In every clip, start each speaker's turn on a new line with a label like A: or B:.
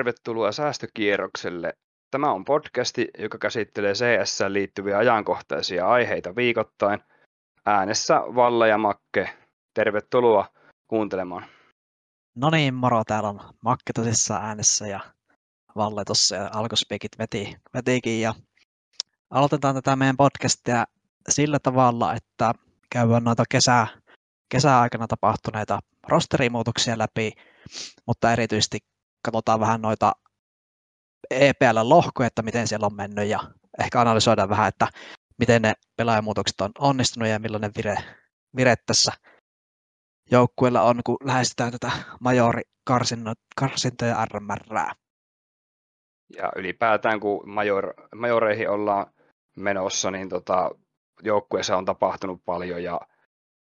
A: Tervetuloa säästökierrokselle. Tämä on podcasti, joka käsittelee CS liittyviä ajankohtaisia aiheita viikoittain. Äänessä Valle ja Makke. Tervetuloa kuuntelemaan.
B: No niin, moro, täällä on Makke tosissaan äänessä ja Valle tuossa ja alkuspekit veti, vetikin. Ja aloitetaan tätä meidän podcastia sillä tavalla, että käydään noita kesää, kesäaikana tapahtuneita rosterimuutoksia läpi, mutta erityisesti katsotaan vähän noita EPL-lohkoja, että miten siellä on mennyt ja ehkä analysoidaan vähän, että miten ne pelaajamuutokset on onnistunut ja millainen vire, vire tässä joukkueella on, kun lähestytään tätä majori-karsintoja RMR.
A: Ja ylipäätään, kun major, majoreihin ollaan menossa, niin tota, joukkueessa on tapahtunut paljon ja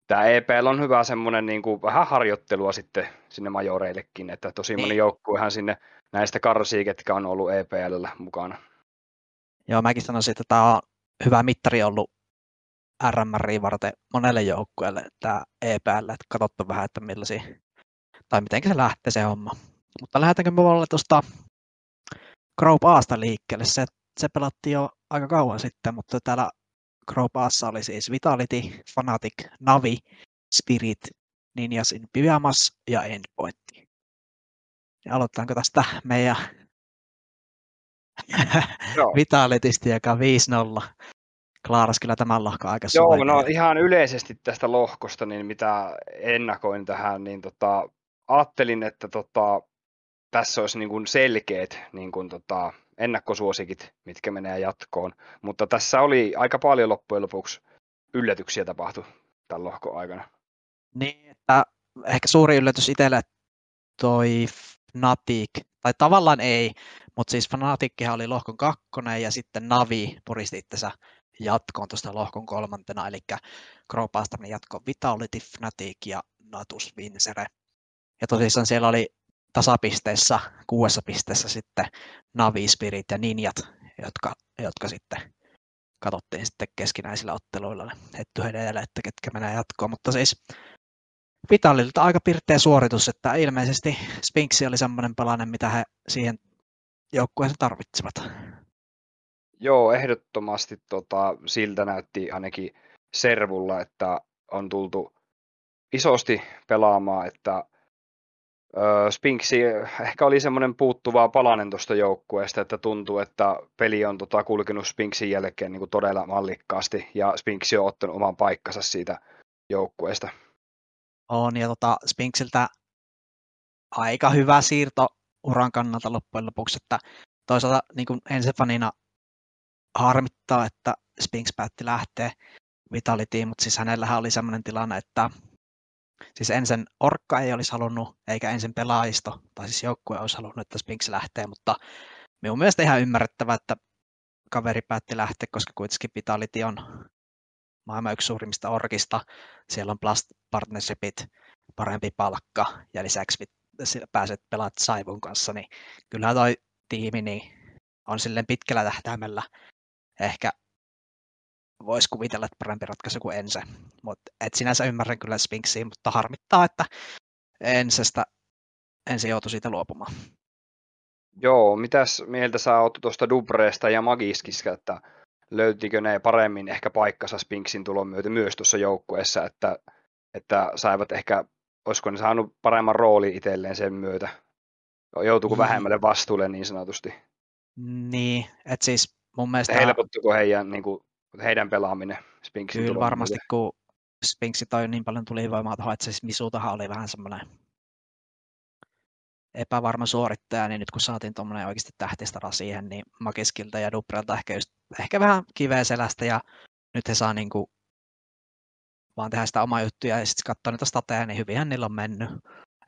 A: tämä EPL on hyvä semmoinen niin kuin, vähän harjoittelua sitten sinne majoreillekin, että tosi moni niin. joukkuehan sinne näistä karsii, ketkä on ollut EPL mukana.
B: Joo, mäkin sanoisin, että tämä on hyvä mittari ollut RMRI varten monelle joukkueelle tämä EPL, että katsottu vähän, että millaisia, tai miten se lähtee se homma. Mutta lähdetäänkö me olla tuosta Group Asta liikkeelle? Se, se pelattiin jo aika kauan sitten, mutta täällä Group Assa oli siis Vitality, Fnatic, Navi, Spirit, Ninjas in Pyjamas ja Endpoint. Ja aloitetaanko tästä meidän Vitalitystä, joka on 5-0. Klaaras kyllä tämän lohkon aika
A: Joo, no ihan yleisesti tästä lohkosta, niin mitä ennakoin tähän, niin tota, ajattelin, että tota, tässä olisi niin kuin selkeät niin kuin tota, ennakkosuosikit, mitkä menee jatkoon. Mutta tässä oli aika paljon loppujen lopuksi yllätyksiä tapahtu tämän lohkon aikana.
B: Niin, että ehkä suuri yllätys itselle toi Fnatic, tai tavallaan ei, mutta siis Fnatickihan oli lohkon kakkonen ja sitten Navi puristi itsensä jatkoon tuosta lohkon kolmantena, eli Crowpasterin jatko Vitality, Fnatic ja Natus Vincere. Ja tosissaan siellä oli tasapisteessä, kuudessa pisteessä sitten Navi, Spirit ja Ninjat, jotka, jotka sitten katsottiin sitten keskinäisillä otteluilla hetty edellä, että ketkä menee jatkoon. Mutta siis Vitalilta aika pirteä suoritus, että ilmeisesti Spinksi oli semmoinen palanen, mitä he siihen joukkueeseen tarvitsevat.
A: Joo, ehdottomasti tota, siltä näytti ainakin Servulla, että on tultu isosti pelaamaan, että Spinksi ehkä oli semmoinen puuttuva palanen tuosta joukkueesta, että tuntuu, että peli on tota, kulkenut Spinksin jälkeen niin kuin todella mallikkaasti ja Spinksi on ottanut oman paikkansa siitä joukkueesta.
B: On, ja tota, Spinksiltä aika hyvä siirto uran kannalta loppujen lopuksi, että toisaalta niin kuin ensifanina harmittaa, että Spinks päätti lähteä Vitalityin, mutta siis hänellähän oli sellainen tilanne, että siis ensin Orkka ei olisi halunnut, eikä ensin pelaajisto, tai siis joukkue olisi halunnut, että Spinks lähtee, mutta minun mielestä ihan ymmärrettävä, että kaveri päätti lähteä, koska kuitenkin Vitality on maailman yksi suurimmista orkista. Siellä on Plus Partnershipit, parempi palkka ja lisäksi pääset pelaat Saivun kanssa, niin kyllähän toi tiimi niin on silleen pitkällä tähtäimellä ehkä voisi kuvitella, että parempi ratkaisu kuin Ense. Mut, et sinänsä ymmärrän kyllä Spinksiin, mutta harmittaa, että Ensestä ensin joutui siitä luopumaan.
A: Joo, mitäs mieltä sä oot tuosta Dubreesta ja Magiskista, että löytikö ne paremmin ehkä paikkansa Spinksin tulon myötä myös tuossa joukkueessa, että, että saivat ehkä, olisiko ne saanut paremman rooli itselleen sen myötä? Joutuuko mm. vähemmälle vastuulle niin sanotusti?
B: Niin, että siis mun mielestä...
A: Helpottuko heidän, niin kuin, heidän pelaaminen
B: Spinksin Kyllä varmasti, kun Spinksi toi niin paljon tuli voimaa tuohon, että siis Misutahan oli vähän semmoinen epävarma suorittaja, niin nyt kun saatiin tuommoinen oikeasti tähtistara siihen, niin Makiskilta ja Dubrelta ehkä, just, ehkä vähän kiveä selästä ja nyt he saa niin kuin vaan tehdä sitä omaa juttuja ja sitten katsoa niitä stateja, niin hyvinhän niillä on mennyt.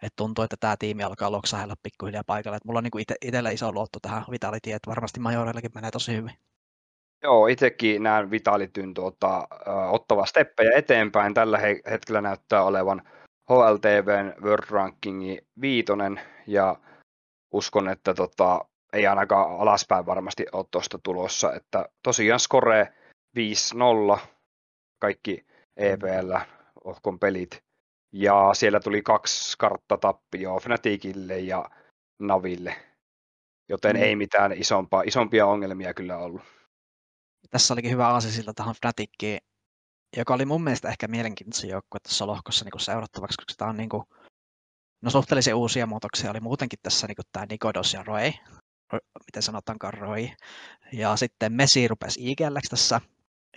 B: Et tuntuu, että tämä tiimi alkaa loksahella pikkuhiljaa paikalle. Et mulla on niinku ite, itsellä iso luotto tähän Vitality, että varmasti Majorellakin menee tosi hyvin.
A: Joo, itsekin näen Vitalityn tuota, ottava steppejä eteenpäin. Tällä he- hetkellä näyttää olevan HLTVn World Rankingi viitonen ja uskon, että tota, ei ainakaan alaspäin varmasti ole tuosta tulossa. Että tosiaan score 5-0, kaikki EPL, ohkon pelit. Ja siellä tuli kaksi karttatappioa Fnaticille ja Naville. joten mm. ei mitään isompaa, isompia ongelmia kyllä ollut.
B: Tässä olikin hyvä aasisilla tähän Fnatickiin, joka oli mun mielestä ehkä mielenkiintoisin joukkue tässä lohkossa niin seurattavaksi, koska tämä on niin kuin, no suhteellisen uusia muutoksia. Oli muutenkin tässä niin kuin tämä Nikodos ja Roy, miten sanotaankaan Roy, ja sitten Messi rupesi IGL tässä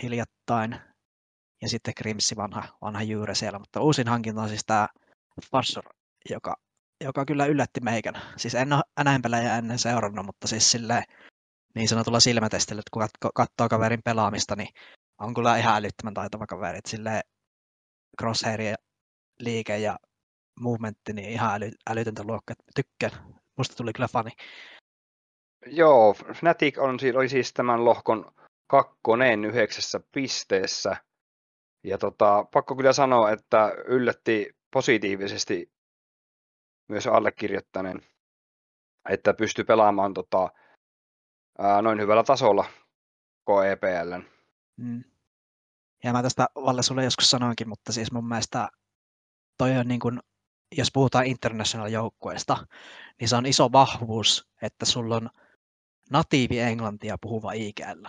B: hiljattain, ja sitten Grimsi vanha, vanha juure siellä, mutta uusin hankinta on siis tämä Farsor, joka, joka kyllä yllätti meikän. Siis en ole NM-pelejä ennen seurannut, mutta siis silleen niin sanotulla silmätestillä, että kun katsoo kaverin pelaamista, niin on kyllä ihan älyttömän taitava kaveri. Sille crosshair ja liike ja movementti, niin ihan äly, älytöntä luokkaa. Tykkään. Musta tuli kyllä fani.
A: Joo, Fnatic on, oli siis tämän lohkon kakkonen yhdeksässä pisteessä. Ja tota, pakko kyllä sanoa, että yllätti positiivisesti myös allekirjoittaneen, että pystyy pelaamaan tota, ää, noin hyvällä tasolla KEPL.
B: Mm. Ja mä tästä Valle sulle joskus sanoinkin, mutta siis mun mielestä toi on niin kuin, jos puhutaan international-joukkueesta, niin se on iso vahvuus, että sulla on natiivi englantia puhuva IGL.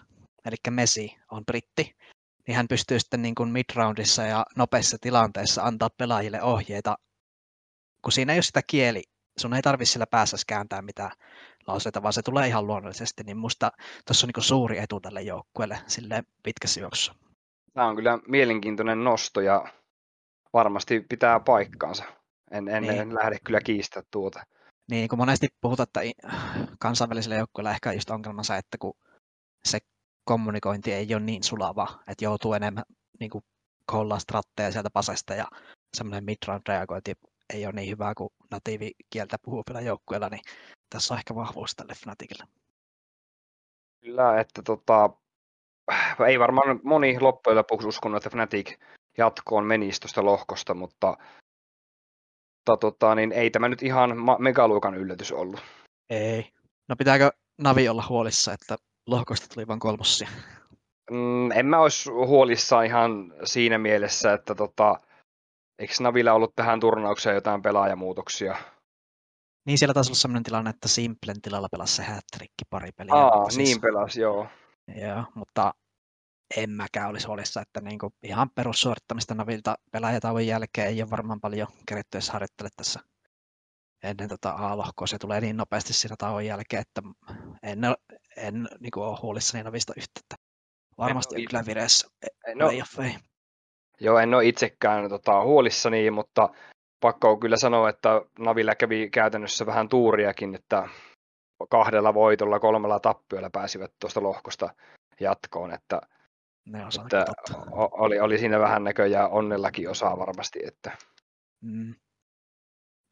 B: Eli Messi on britti, niin hän pystyy sitten niin kuin midroundissa ja nopeissa tilanteissa antaa pelaajille ohjeita, kun siinä ei ole sitä kieli, sun ei tarvitse sillä päässä kääntää mitään lauseita, vaan se tulee ihan luonnollisesti, niin musta tuossa on niin suuri etu tälle joukkueelle sille pitkässä juoksussa.
A: Tämä on kyllä mielenkiintoinen nosto ja varmasti pitää paikkaansa. En, en, niin. en lähde kyllä kiistää tuota.
B: Niin, kun monesti puhutaan, että kansainvälisellä joukkueella ehkä just ongelmansa, että kun se kommunikointi ei ole niin sulava, että joutuu enemmän niin kollaa stratteja sieltä pasesta ja semmoinen mid-round reagointi ei ole niin hyvää kuin natiivikieltä puhuvilla joukkueilla, niin tässä on ehkä vahvuus tälle Fnaticille.
A: Kyllä, että tota, ei varmaan moni loppujen lopuksi uskonut, että Fnatic jatkoon menisi tuosta lohkosta, mutta mutta tota, niin ei tämä nyt ihan megaluokan yllätys ollut.
B: Ei. No pitääkö Navi olla huolissa, että lohkosta tuli vain kolmossia?
A: Mm, en mä olisi huolissa ihan siinä mielessä, että tota, eikö Navilla ollut tähän turnaukseen jotain pelaajamuutoksia?
B: Niin siellä taisi olla sellainen tilanne, että Simplen tilalla pelasi se hätrikki pari peliä.
A: Aa, siis... niin pelasi, joo.
B: Joo, mutta en mäkään olisi huolissa, että niinku ihan perussuorittamista Navilta pelaajatauon jälkeen ei ole varmaan paljon keretty edes harjoittele tässä ennen tota A-lohkoa. Se tulee niin nopeasti siinä tauon jälkeen, että en, en niinku ole huolissani Navista yhtä. Varmasti on kyllä vireessä no.
A: Joo, en ole itsekään tota, huolissani, mutta pakko on kyllä sanoa, että Navilla kävi käytännössä vähän tuuriakin, että kahdella voitolla, kolmella tappiolla pääsivät tuosta lohkosta jatkoon, että
B: ne on
A: että oli, oli siinä vähän näköjään onnellakin osaa varmasti. Että...
B: Mm.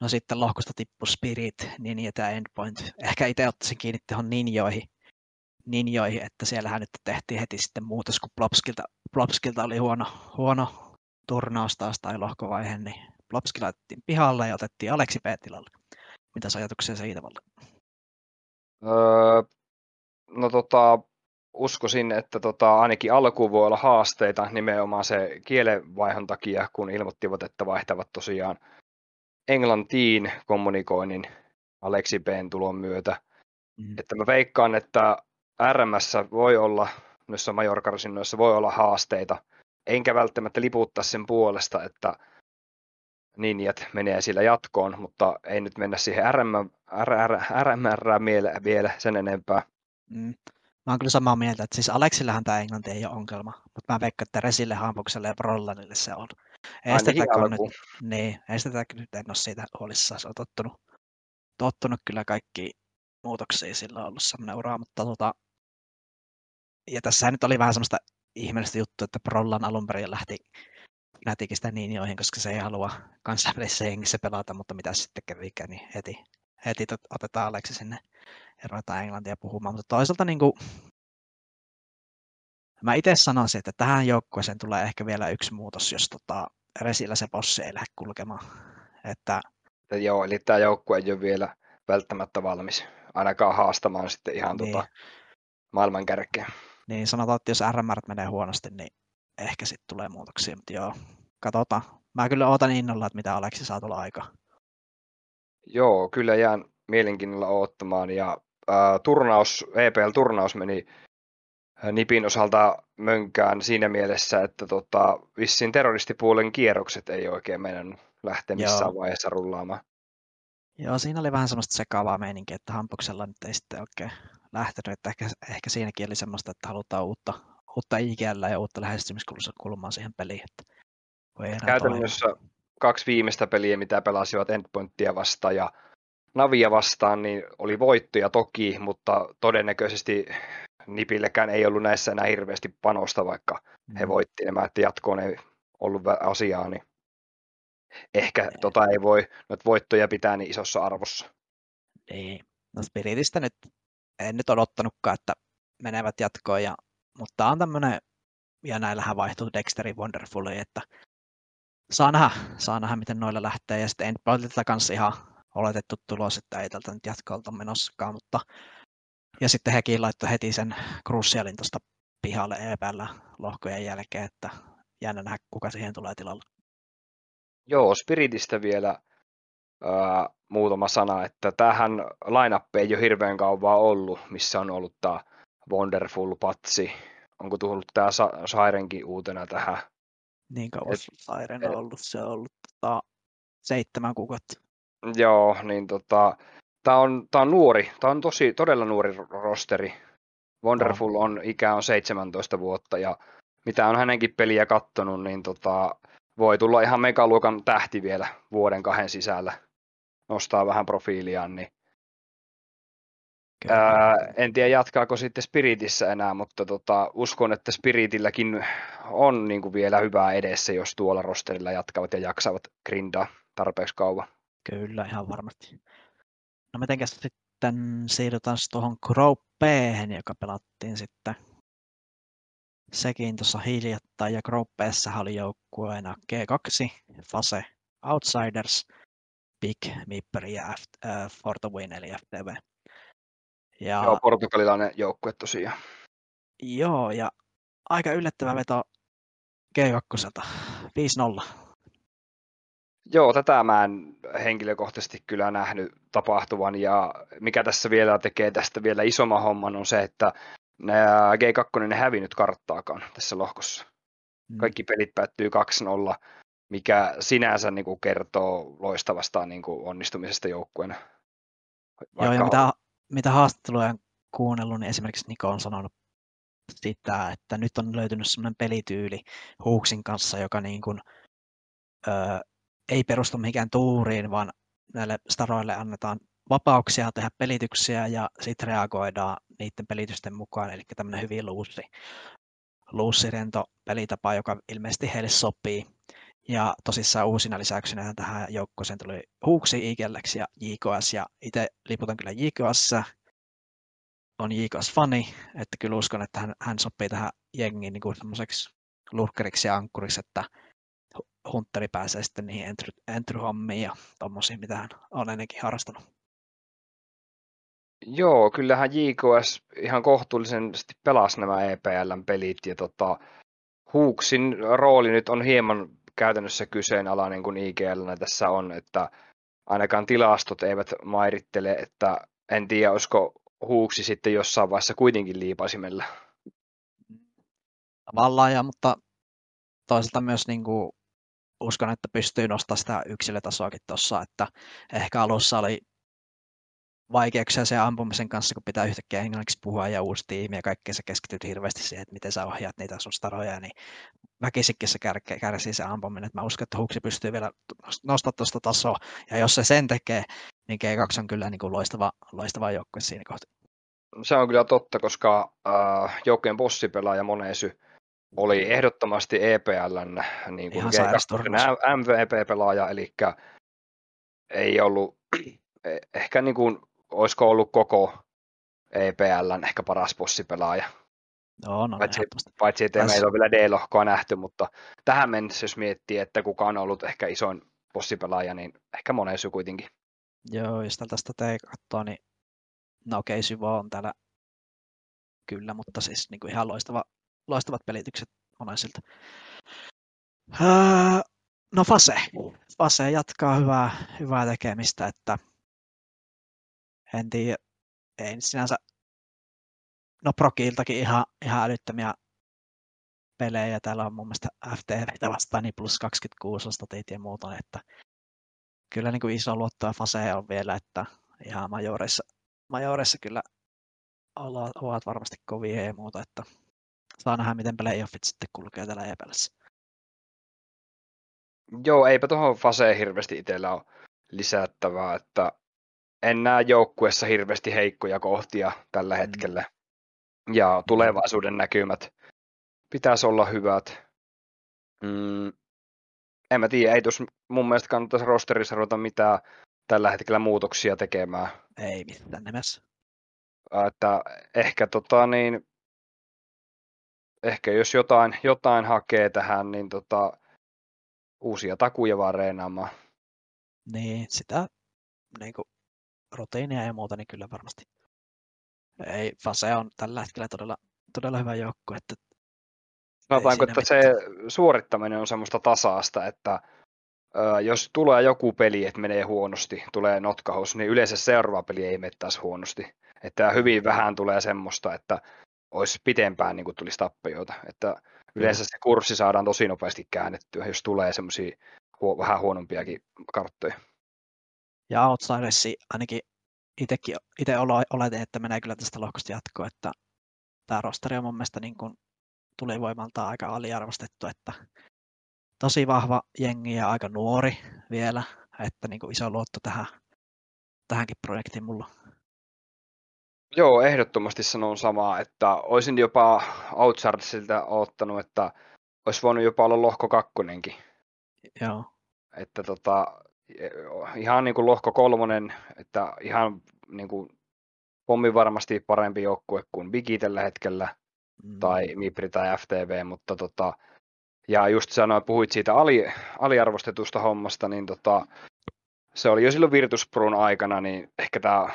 B: No sitten lohkosta tippu Spirit, Ninja ja Endpoint. Ehkä itse ottaisin kiinni tuohon ninjoihin, ninjoihin, että siellähän nyt tehtiin heti sitten muutos, kun Plopskilta, Plopskilta oli huono, huono turnaus taas tai lohkovaihe, niin Plopski laitettiin pihalle ja otettiin Aleksi P. tilalle. Mitä ajatuksia siitä Valle?
A: Öö, no tota, uskoisin, että tota, ainakin alkuun voi olla haasteita nimenomaan se kielenvaihon takia, kun ilmoittivat, että vaihtavat tosiaan englantiin kommunikoinnin Aleksi B:n tulon myötä. Mm. Että mä veikkaan, että RMS voi olla, noissa majorkarsinnoissa voi olla haasteita, enkä välttämättä liputtaa sen puolesta, että ninjat menee sillä jatkoon, mutta ei nyt mennä siihen RR, RMR vielä sen enempää.
B: Mm. Mä oon kyllä samaa mieltä, että siis Aleksillähän tämä englanti ei ole ongelma, mutta mä veikkaan, että Resille, Hampukselle ja Brollanille se on. Estetäkö nyt, niin, estetäkö nyt en ole siitä huolissaan, se on tottunut, tottunut kyllä kaikki muutoksia, sillä on ollut semmoinen ura, mutta tota, ja tässä nyt oli vähän semmoista ihmeellistä juttua, että Brollan alun perin lähti nätikistä niin joihin, koska se ei halua kansainvälisessä hengissä pelata, mutta mitä sitten kävikään, niin heti, heti otetaan Aleksi sinne ja ruvetaan englantia puhumaan. Mutta toisaalta niin kuin, mä itse sanoisin, että tähän joukkueeseen tulee ehkä vielä yksi muutos, jos tota, Resillä se bossi ei lähde kulkemaan. Että...
A: Joo, eli tämä joukkue ei ole vielä välttämättä valmis ainakaan haastamaan sitten ihan niin. tota, maailman kärkeä.
B: Niin, sanotaan, että jos RMR menee huonosti, niin ehkä sitten tulee muutoksia, mutta joo, katsotaan. Mä kyllä ootan innolla, että mitä Aleksi saa tulla aika.
A: Joo, kyllä jään mielenkiinnolla odottamaan ja ää, turnaus, EPL-turnaus meni Nipin osalta mönkään siinä mielessä, että tota, vissiin terroristipuolen kierrokset ei oikein meidän lähteä missään Joo. vaiheessa rullaamaan.
B: Joo, siinä oli vähän semmoista sekaavaa meininkiä, että Hampuksella nyt ei sitten oikein lähtenyt, että ehkä, ehkä siinäkin oli semmoista, että halutaan uutta, uutta IGL ja uutta lähestymiskulmaa siihen peliin. Että
A: voi Käytännössä toimia. kaksi viimeistä peliä, mitä pelasivat Endpointia vastaan ja Navia vastaan, niin oli voittoja toki, mutta todennäköisesti Nipillekään ei ollut näissä enää hirveästi panosta, vaikka mm. he voitti nämä, että jatkoon ei ollut asiaa, niin ehkä tota ei voi noita voittoja pitää niin isossa arvossa.
B: Niin, no Spiritistä nyt en nyt odottanutkaan, että menevät jatkoon, ja, mutta on tämmöinen, ja näillähän vaihtuu Dexteri Wonderfully, että saa nähdä, saa nähdä, miten noilla lähtee, ja sitten Endpointilta kanssa ihan oletettu tulos, että ei tältä nyt jatkolta menossakaan, mutta ja sitten hekin laittoi heti sen Crucialin tuosta pihalle EPL lohkojen jälkeen, että jännä nähdä, kuka siihen tulee tilalle.
A: Joo, Spiritistä vielä ää, muutama sana, että tähän line ei ole hirveän kauan ollut, missä on ollut tämä Wonderful Patsi. Onko tullut tämä Sairenkin uutena tähän?
B: Niin kauan Et, Sairen on ollut, se on ollut tota, seitsemän kuukautta.
A: Joo, niin tota, tämä on, tää on nuori, tämä on tosi, todella nuori rosteri. Wonderful on, ikä on 17 vuotta ja mitä on hänenkin peliä kattonut, niin tota, voi tulla ihan megaluokan tähti vielä vuoden kahden sisällä. Nostaa vähän profiiliaan, niin Ää, en tiedä jatkaako sitten Spiritissä enää, mutta tota, uskon, että Spiritilläkin on niin kuin vielä hyvää edessä, jos tuolla rosterilla jatkavat ja jaksavat grindaa tarpeeksi kauan.
B: Kyllä, ihan varmasti. No mitenkäs sitten siirrytään tuohon Group joka pelattiin sitten sekin tuossa hiljattain, ja Group B oli joukkueena G2, Fase Outsiders, Big Mipper ja F, äh, Forto Win eli FTV.
A: Ja, joo, portugalilainen joukkue tosiaan.
B: Joo, ja aika yllättävä veto G2, 5-0.
A: Joo, tätä mä en henkilökohtaisesti kyllä nähnyt tapahtuvan ja mikä tässä vielä tekee tästä vielä isomman homman on se, että G2 ei hävinnyt karttaakaan tässä lohkossa. Mm. Kaikki pelit päättyy 2-0, mikä sinänsä niin kuin kertoo loistavasta niin kuin onnistumisesta joukkueena.
B: Joo, ja mitä, mitä haastatteluja on kuunnellut, niin esimerkiksi Niko on sanonut sitä, että nyt on löytynyt sellainen pelityyli Huuksin kanssa, joka niin kuin, öö, ei perustu mihinkään tuuriin, vaan näille staroille annetaan vapauksia tehdä pelityksiä ja sitten reagoidaan niiden pelitysten mukaan, eli tämmöinen hyvin luussi, luussirento pelitapa, joka ilmeisesti heille sopii. Ja tosissaan uusina lisäyksinä tähän joukkoeseen tuli Huuksi, Igellex ja JKS, ja itse liputan kyllä JKS, on JKS fani, että kyllä uskon, että hän, hän sopii tähän jengiin niin kuin semmoiseksi lurkkeriksi ja ankkuriksi, että Hunteri pääsee sitten niihin entry, entry-hommiin ja tommosiin, mitä hän on ennenkin harrastanut.
A: Joo, kyllähän JKS ihan kohtuullisesti pelasi nämä EPLn pelit ja tota, Huuksin rooli nyt on hieman käytännössä kyseenalainen kuin IGL tässä on, että ainakaan tilastot eivät mairittele, että en tiedä, olisiko Huuksi sitten jossain vaiheessa kuitenkin liipasimella.
B: Tavallaan, ja, mutta toisaalta myös niin kuin uskon, että pystyy nostamaan sitä yksilötasoakin tuossa, että ehkä alussa oli vaikeuksia sen ampumisen kanssa, kun pitää yhtäkkiä englanniksi puhua ja uusi tiimi ja kaikkea sä keskityt hirveästi siihen, että miten sä ohjaat niitä sun staroja, niin väkisikin se kär- kärsii se ampuminen. Että mä uskon, että Huksi pystyy vielä nostamaan tuosta tasoa, ja jos se sen tekee, niin G2 on kyllä niin kuin loistava, loistava joukkue siinä kohtaa.
A: Se on kyllä totta, koska äh, joukkueen bossipelaaja Monesy oli ehdottomasti EPLn niin kuin MVP-pelaaja, eli ei ollut, e, ehkä niin kuin, olisiko ollut koko EPLn ehkä paras bossipelaaja.
B: No, no,
A: paitsi, paitsi että Täs... meillä on vielä D-lohkoa nähty, mutta tähän mennessä jos miettii, että kuka on ollut ehkä isoin bossipelaaja, niin ehkä Monesu kuitenkin.
B: Joo, jos tästä te katsoo, niin no okei, okay, Syvo on täällä kyllä, mutta siis niin kuin ihan loistava loistavat pelitykset monaisilta. Öö, no Fase. Fase jatkaa hyvää, hyvää tekemistä, että en tiedä, ei sinänsä, no Prokiltakin ihan, ihan älyttömiä pelejä. Täällä on mun mielestä FTVtä vastaan niin plus 26 statit ja muuta, että kyllä niin kuin iso luottoa Fase on vielä, että ihan majoreissa, majoreissa kyllä ovat varmasti kovia ja muuta, että saa nähdä, miten playoffit sitten kulkee täällä EPLssä.
A: Joo, eipä tuohon faseen hirveästi itsellä ole lisättävää, että en näe joukkuessa hirveästi heikkoja kohtia tällä mm. hetkellä. Ja tulevaisuuden näkymät pitäisi olla hyvät. Mm, en mä tiedä, ei tuossa mun mielestä kannattaisi rosterissa ruveta mitään tällä hetkellä muutoksia tekemään.
B: Ei mitään nimessä.
A: Että ehkä tota niin, ehkä jos jotain, jotain hakee tähän, niin tota, uusia takuja vaan reenaamaan.
B: Niin, sitä niin kuin, rutiinia ja muuta, niin kyllä varmasti. Ei, Fase on tällä hetkellä todella, todella hyvä joukko. Että
A: Sanotaanko, että mitään. se suorittaminen on semmoista tasaasta, että ö, jos tulee joku peli, että menee huonosti, tulee notkaus, niin yleensä seuraava peli ei mene taas huonosti. Että hyvin vähän tulee semmoista, että olisi pitempään niin kuin tulisi tappioita. Että yleensä se kurssi saadaan tosi nopeasti käännettyä, jos tulee semmoisia huo, vähän huonompiakin karttoja.
B: Ja Outsidersi ainakin itsekin itse oletin, että menee kyllä tästä lohkosta jatkoa, että tämä rosteri on mun mielestä niin kuin tulivoimalta aika aliarvostettu, että tosi vahva jengi ja aika nuori vielä, että niin kuin iso luotto tähän, tähänkin projektiin mulla.
A: Joo, ehdottomasti sanon samaa, että olisin jopa Outsidersilta ottanut, että olisi voinut jopa olla lohko kakkonenkin.
B: Joo.
A: Että tota, ihan niin kuin lohko kolmonen, että ihan niin kuin pommi varmasti parempi joukkue kuin Bigi tällä hetkellä, mm. tai Mipri tai FTV, mutta tota, ja just sanoin, puhuit siitä ali, aliarvostetusta hommasta, niin tota, se oli jo silloin Virtus Proon aikana, niin ehkä tämä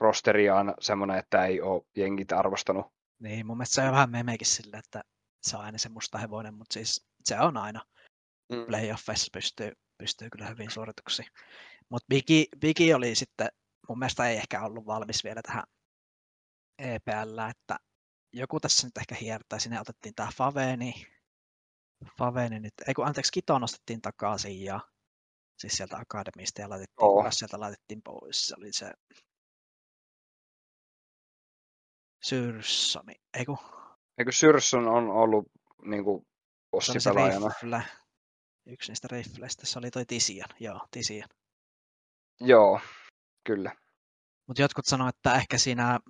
A: rosteri on semmoinen, että ei ole jengit arvostanut.
B: Niin, mun mielestä se on vähän memekin sille, että se on aina se musta hevonen, mutta siis se on aina. Mm. Playoffeissa pystyy, pystyy kyllä hyvin suorituksiin. Mutta Bigi, Bigi oli sitten, mun mielestä ei ehkä ollut valmis vielä tähän EPL, että joku tässä nyt ehkä hiertää, sinne otettiin tämä Faveni, Faveni nyt, ei kun anteeksi, Kito nostettiin takaisin ja siis sieltä Akademista ja laitettiin, oh. kuka sieltä laitettiin pois, se oli se Syrssoni, ei kun...
A: Eikö Syrsson on ollut niin kuin bossipelaajana?
B: Se Yksi niistä riffleistä, se oli toi Tisian, joo, Tisian.
A: Joo, kyllä.
B: Mutta jotkut sanoivat, että ehkä siinä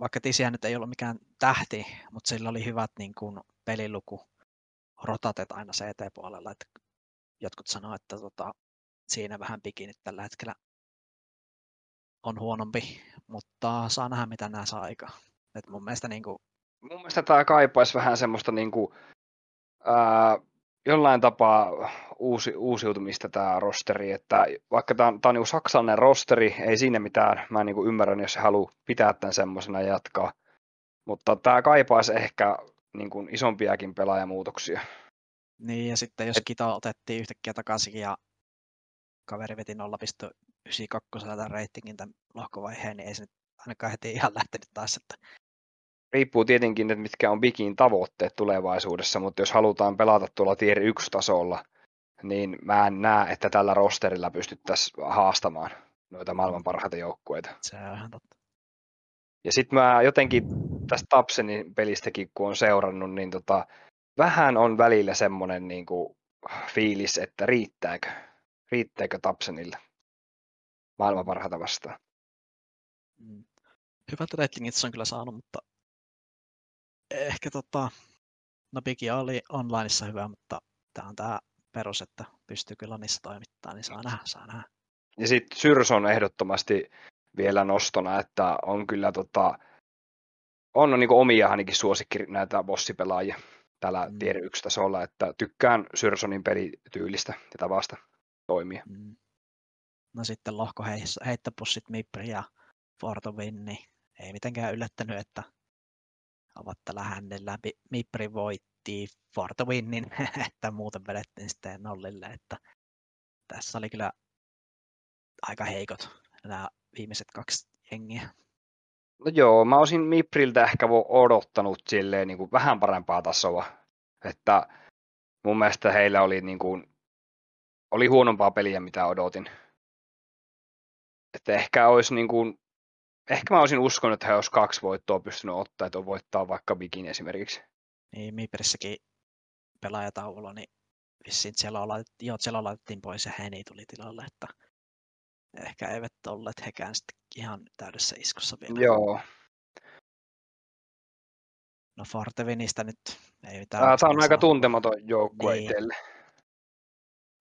B: vaikka Tisiä nyt ei ollut mikään tähti, mutta sillä oli hyvät niin kuin, peliluku rotatet aina CT-puolella. Että jotkut sanoivat, että tota, siinä vähän pikinit tällä hetkellä on huonompi, mutta saa nähdä mitä nämä saa aikaa. Et mun mielestä niin kuin...
A: Mun mielestä tämä kaipaisi vähän semmoista niin kuin, ää, jollain tapaa uusi, uusiutumista tämä rosteri, että vaikka tämä on, tämä on niin saksalainen rosteri, ei siinä mitään, mä niin ymmärrän, jos se haluaa pitää tämän semmoisena jatkaa, mutta tämä kaipaisi ehkä niin kuin isompiakin pelaajamuutoksia.
B: Niin, ja sitten jos. Kita otettiin yhtäkkiä takaisin ja kaveri veti 0,92 tämän reitingin tämän lohkovaiheen, niin ei se nyt ainakaan heti ihan lähtenyt taas, että
A: riippuu tietenkin, että mitkä on Bigin tavoitteet tulevaisuudessa, mutta jos halutaan pelata tuolla tier 1 tasolla, niin mä en näe, että tällä rosterilla pystyttäisiin haastamaan noita maailman parhaita joukkueita.
B: Se on ihan totta.
A: Ja sitten mä jotenkin tästä Tapsenin pelistäkin, kun on seurannut, niin tota, vähän on välillä semmoinen niin kuin fiilis, että riittääkö, riittääkö Tapsenille maailman parhaita vastaan.
B: Mm. Hyvät ratingit se on kyllä saanut, mutta ehkä tota, no Bigi oli onlineissa hyvä, mutta tämä on tämä perus, että pystyy kyllä niissä toimittamaan, niin saa nähdä, saa nähdä.
A: Ja sitten Syrs on ehdottomasti vielä nostona, että on kyllä tota, on niin omia ainakin suosikki näitä bossipelaajia tällä mm. tier 1 tasolla, että tykkään Syrsonin pelityylistä ja tavasta toimia. Mm.
B: No sitten lohko heittopussit Mipri ja Fortovin, niin ei mitenkään yllättänyt, että ovat tällä hännellä. Mipri voitti Fortowinnin, että muuten vedettiin sitten nollille, että tässä oli kyllä aika heikot nämä viimeiset kaksi jengiä.
A: No joo, mä olisin Mipriltä ehkä odottanut silleen niin kuin vähän parempaa tasoa. Että mun mielestä heillä oli, niin kuin, oli huonompaa peliä, mitä odotin. Että ehkä olisi niin kuin, ehkä mä olisin uskonut, että he olisi kaksi voittoa pystynyt ottaa, että on voittaa vaikka Bikin esimerkiksi.
B: Niin, Miperissäkin pelaajatauolla, niin vissiin siellä, laitettiin, joo, siellä laitettiin pois ja Heni tuli tilalle, että ehkä eivät olleet hekään sitten ihan täydessä iskossa vielä.
A: Joo.
B: No Fortevinistä nyt ei
A: mitään. Tämä on aika tuntematon joukkue niin. itselle.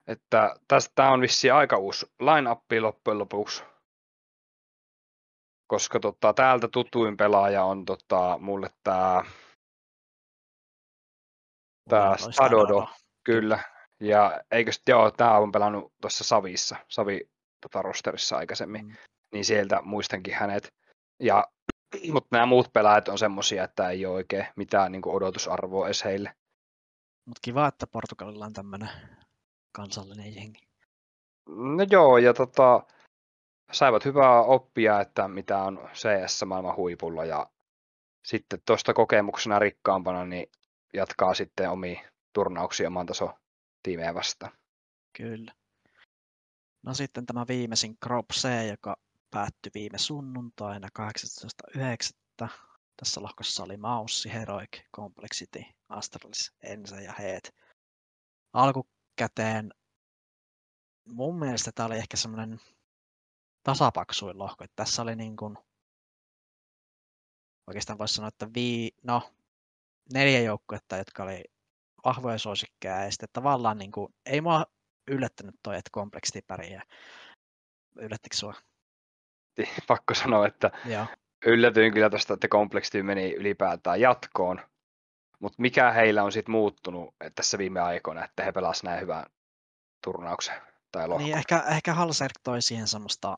A: Että tästä on vissi aika uusi line-up loppujen lopuksi. Koska tota, täältä tutuin pelaaja on tota, mulle tämä Tää Stadodo, kyllä. Ja eikö joo, tämä on pelannut tuossa Savissa, Savi tota, rosterissa aikaisemmin, mm. niin sieltä muistankin hänet. Ja, mutta nämä muut pelaajat on semmoisia, että ei ole oikein mitään niin kuin odotusarvoa edes heille.
B: Mutta kiva, että Portugalilla on tämmöinen kansallinen jengi.
A: No joo, ja tota, saivat hyvää oppia, että mitä on CS maailman huipulla, ja sitten tuosta kokemuksena rikkaampana, niin jatkaa sitten omiin turnauksiin oman taso tiimejä vastaan.
B: Kyllä. No sitten tämä viimeisin Crop C, joka päättyi viime sunnuntaina 18.9. Tässä lohkossa oli Maussi, Heroic, Complexity, Astralis, Ensa ja Heet. Alkukäteen mun mielestä tämä oli ehkä semmoinen tasapaksuin lohko. Että tässä oli niin kuin, oikeastaan voisi sanoa, että vii, no, neljä joukkuetta, jotka oli vahvoja suosikkeja, ja sitten tavallaan niin kuin, ei mua yllättänyt toi, että kompleksiti pärjää. Yllättikö sua?
A: Pakko sanoa, että Joo. yllätyin kyllä tuosta, että kompleksiti meni ylipäätään jatkoon. Mutta mikä heillä on sitten muuttunut tässä viime aikoina, että he pelasivat näin hyvän turnauksen tai lohkon?
B: Niin, ehkä, ehkä Halserk toi siihen semmoista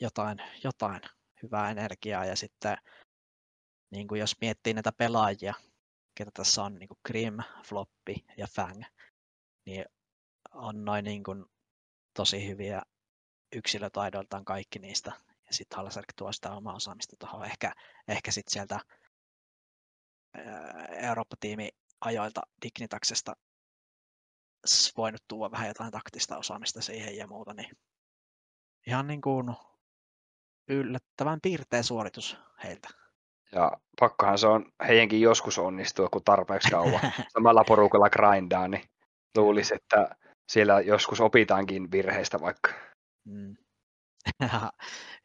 B: jotain, jotain hyvää energiaa ja sitten niin kuin jos miettii näitä pelaajia, ketä tässä on niin kuin Grim, Floppi ja Fang, niin on noin niin kuin tosi hyviä yksilötaidoiltaan kaikki niistä. Ja sitten Halserk tuo sitä omaa osaamista tuohon. Ehkä, ehkä sitten sieltä Eurooppa-tiimi ajoilta Dignitaksesta voinut tuoda vähän jotain taktista osaamista siihen ja muuta, niin ihan niin kuin yllättävän piirteä suoritus heiltä.
A: Ja pakkohan se on heidänkin joskus onnistua, kun tarpeeksi kauan samalla porukalla grindaa, niin luulisi, että siellä joskus opitaankin virheistä vaikka. Mm.
B: ja,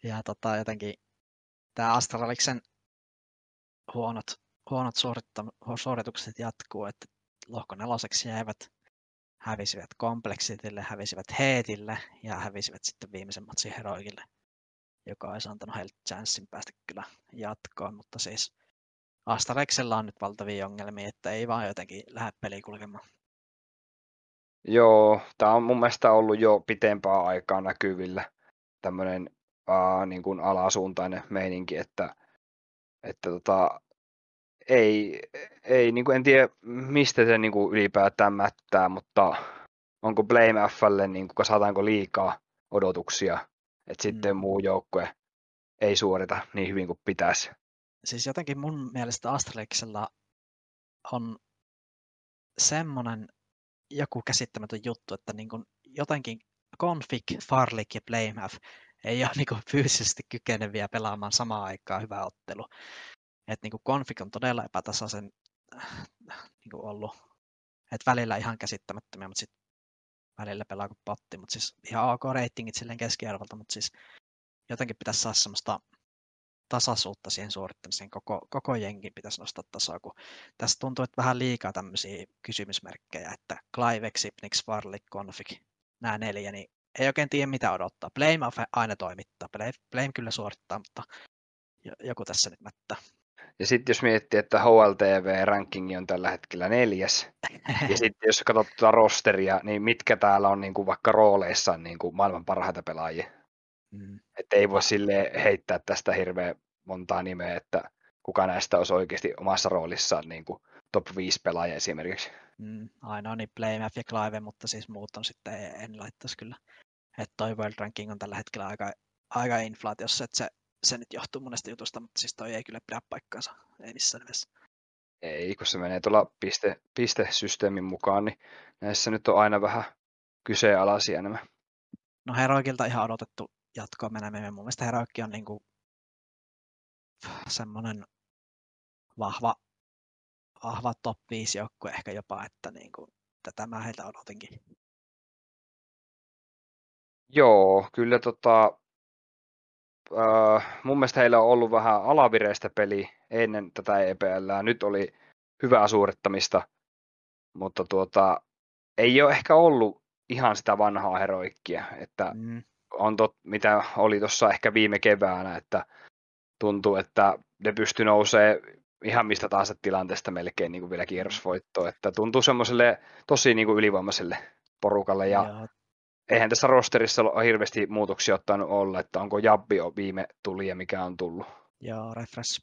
B: ja tota, jotenkin tämä Astraliksen huonot, huonot suoritukset jatkuu, että lohko neloseksi jäivät, hävisivät kompleksitille, hävisivät heetille ja hävisivät sitten viimeisen matsin heroikille joka olisi antanut heille chanssin päästä kyllä jatkoon, mutta siis Astarexella on nyt valtavia ongelmia, että ei vaan jotenkin lähde peli kulkemaan.
A: Joo, tämä on mun mielestä ollut jo pitempää aikaa näkyvillä tämmöinen uh, niin kuin alasuuntainen meininki, että, että tota, ei, ei niin kuin en tiedä mistä se niin kuin ylipäätään mättää, mutta onko Blame Flle, niin kuin, kasataanko liikaa odotuksia että sitten mm. muu joukkue ei suorita niin hyvin kuin pitäisi.
B: Siis jotenkin mun mielestä Astralexilla on semmoinen joku käsittämätön juttu, että niin kuin jotenkin Config, Farlik ja Playmath ei ole niin fyysisesti kykeneviä pelaamaan samaan aikaan hyvää ottelu. Et niin kuin Config on todella epätasaisen niin kuin ollut. Et välillä ihan käsittämättömiä, mutta sitten välillä pelaa kuin potti, mutta siis ihan ok reitingit silleen keskiarvolta, mutta siis jotenkin pitäisi saada semmoista tasaisuutta siihen suorittamiseen. Koko, koko jenkin pitäisi nostaa tasoa, kun tässä tuntuu, että vähän liikaa tämmöisiä kysymysmerkkejä, että Clive, Xipnix, Warlick, Config, nämä neljä, niin ei oikein tiedä mitä odottaa. Blame aina toimittaa. Blame, Blame kyllä suorittaa, mutta joku tässä nyt mättää.
A: Ja sitten jos miettii, että HLTV-rankingi on tällä hetkellä neljäs, ja sitten jos katsot tuota rosteria, niin mitkä täällä on niin kuin vaikka rooleissa niin kuin maailman parhaita pelaajia. Mm. Että ei voi sille heittää tästä hirveän montaa nimeä, että kuka näistä olisi oikeasti omassa roolissaan niin kuin top 5 pelaaja esimerkiksi.
B: Mm, ainoa niin Playmath ja Clive, mutta siis muut on sitten en laittaisi kyllä. Että toi World Ranking on tällä hetkellä aika, aika inflaatiossa, että se se nyt johtuu monesta jutusta, mutta siis toi ei kyllä pidä paikkaansa, ei missään nimessä.
A: Ei, kun se menee tuolla piste, pistesysteemin mukaan, niin näissä nyt on aina vähän kyseenalaisia nämä.
B: No Heroikilta ihan odotettu jatkoa meneminen. Mun mielestä Heroikki on niinku semmoinen vahva, vahva top 5 joukkue ehkä jopa, että niinku, tätä mä heiltä odotinkin.
A: Joo, kyllä tota, äh, mun mielestä heillä on ollut vähän alavireistä peli ennen tätä EPL. Nyt oli hyvää suorittamista, mutta tuota, ei ole ehkä ollut ihan sitä vanhaa heroikkia, että mm. on tot, mitä oli tuossa ehkä viime keväänä, että tuntuu, että ne pysty nousee ihan mistä tahansa tilanteesta melkein niin kuin vielä kierrosvoittoon, että tuntuu semmoiselle tosi niin kuin ylivoimaiselle porukalle ja Joo. Eihän tässä rosterissa ole hirveästi muutoksia ottanut olla, että onko Jabbi on viime tuli ja mikä on tullut.
B: Joo, refresh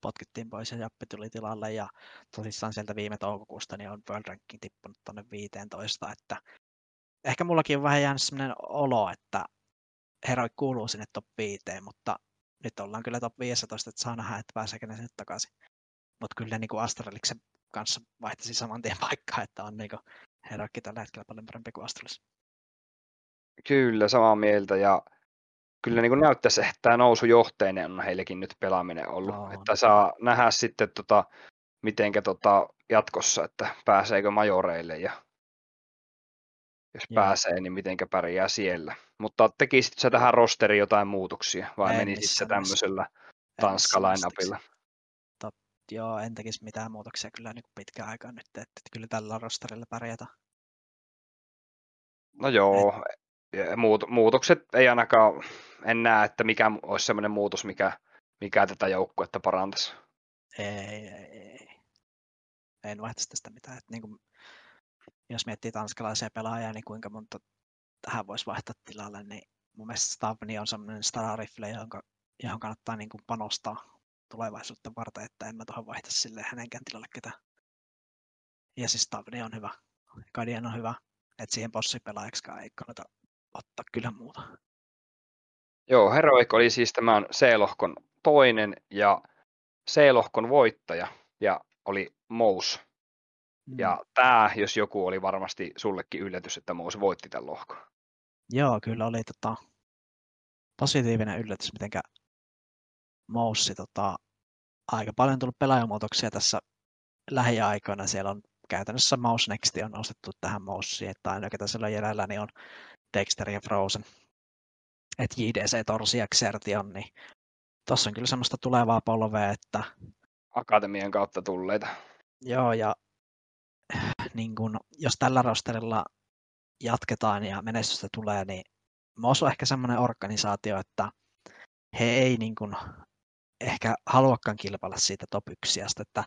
B: potkittiin pois ja Jappi tuli tilalle ja tosissaan sieltä viime toukokuusta niin on World Ranking tippunut tuonne 15, että ehkä mullakin on vähän jäänyt sellainen olo, että Heroik kuuluu sinne top 5, mutta nyt ollaan kyllä top 15, että saa nähdä, että pääseekö ne sinne takaisin. Mutta kyllä niin kuin Astraliksen kanssa vaihtaisi saman tien paikkaa, että on niin Heroikki tällä hetkellä paljon parempi kuin Astralis.
A: Kyllä, samaa mieltä ja kyllä niin kuin näyttäisi, että tämä nousujohteinen on heillekin nyt pelaaminen ollut. No, että saa nähdä sitten, tota, mitenkä tota, jatkossa, että pääseekö majoreille ja jos Joo. pääsee, niin mitenkä pärjää siellä. Mutta tekisit sä tähän rosteriin jotain muutoksia vai en menisit sä tämmöisellä tanskalainapilla?
B: Joo, en tekisi mitään muutoksia kyllä niin pitkään aikaan nyt, että, että kyllä tällä rosterilla pärjätä.
A: No joo, muut, muutokset ei ainakaan, en näe, että mikä olisi sellainen muutos, mikä, mikä tätä joukkuetta parantaisi.
B: Ei, ei, ei. En vaihtaisi tästä mitään. Että niin kuin, jos miettii tanskalaisia pelaajia, niin kuinka monta tähän voisi vaihtaa tilalle, niin mun mielestä Stavni on sellainen stararifle, johon, johon kannattaa niin kuin panostaa tulevaisuutta varten, että en mä tuohon vaihtaisi sille hänenkään tilalle ketään. Ja siis Stavni on hyvä, Kadien on hyvä, että siihen bossipelaajaksikaan ei kannata ottaa kyllä muuta.
A: Joo, Heroic oli siis tämän C-lohkon toinen ja C-lohkon voittaja ja oli Mous. Mm. Ja tämä, jos joku, oli varmasti sullekin yllätys, että Mous voitti tämän lohkon.
B: Joo, kyllä oli tota, positiivinen yllätys, miten Moussi tota, aika paljon tullut pelaajamuutoksia tässä lähiaikoina. Siellä on käytännössä Mouse Next on nostettu tähän Moussiin, että aina ketä siellä jäljellä niin on Dexter ja Frozen. Että JDC, Torsi ja Xertion, niin tuossa on kyllä semmoista tulevaa polvea, että...
A: Akatemian kautta tulleita.
B: Joo, ja niin kun, jos tällä rosterilla jatketaan ja menestystä tulee, niin MOS on ehkä semmoinen organisaatio, että he ei niin kun, ehkä haluakaan kilpailla siitä top 1 että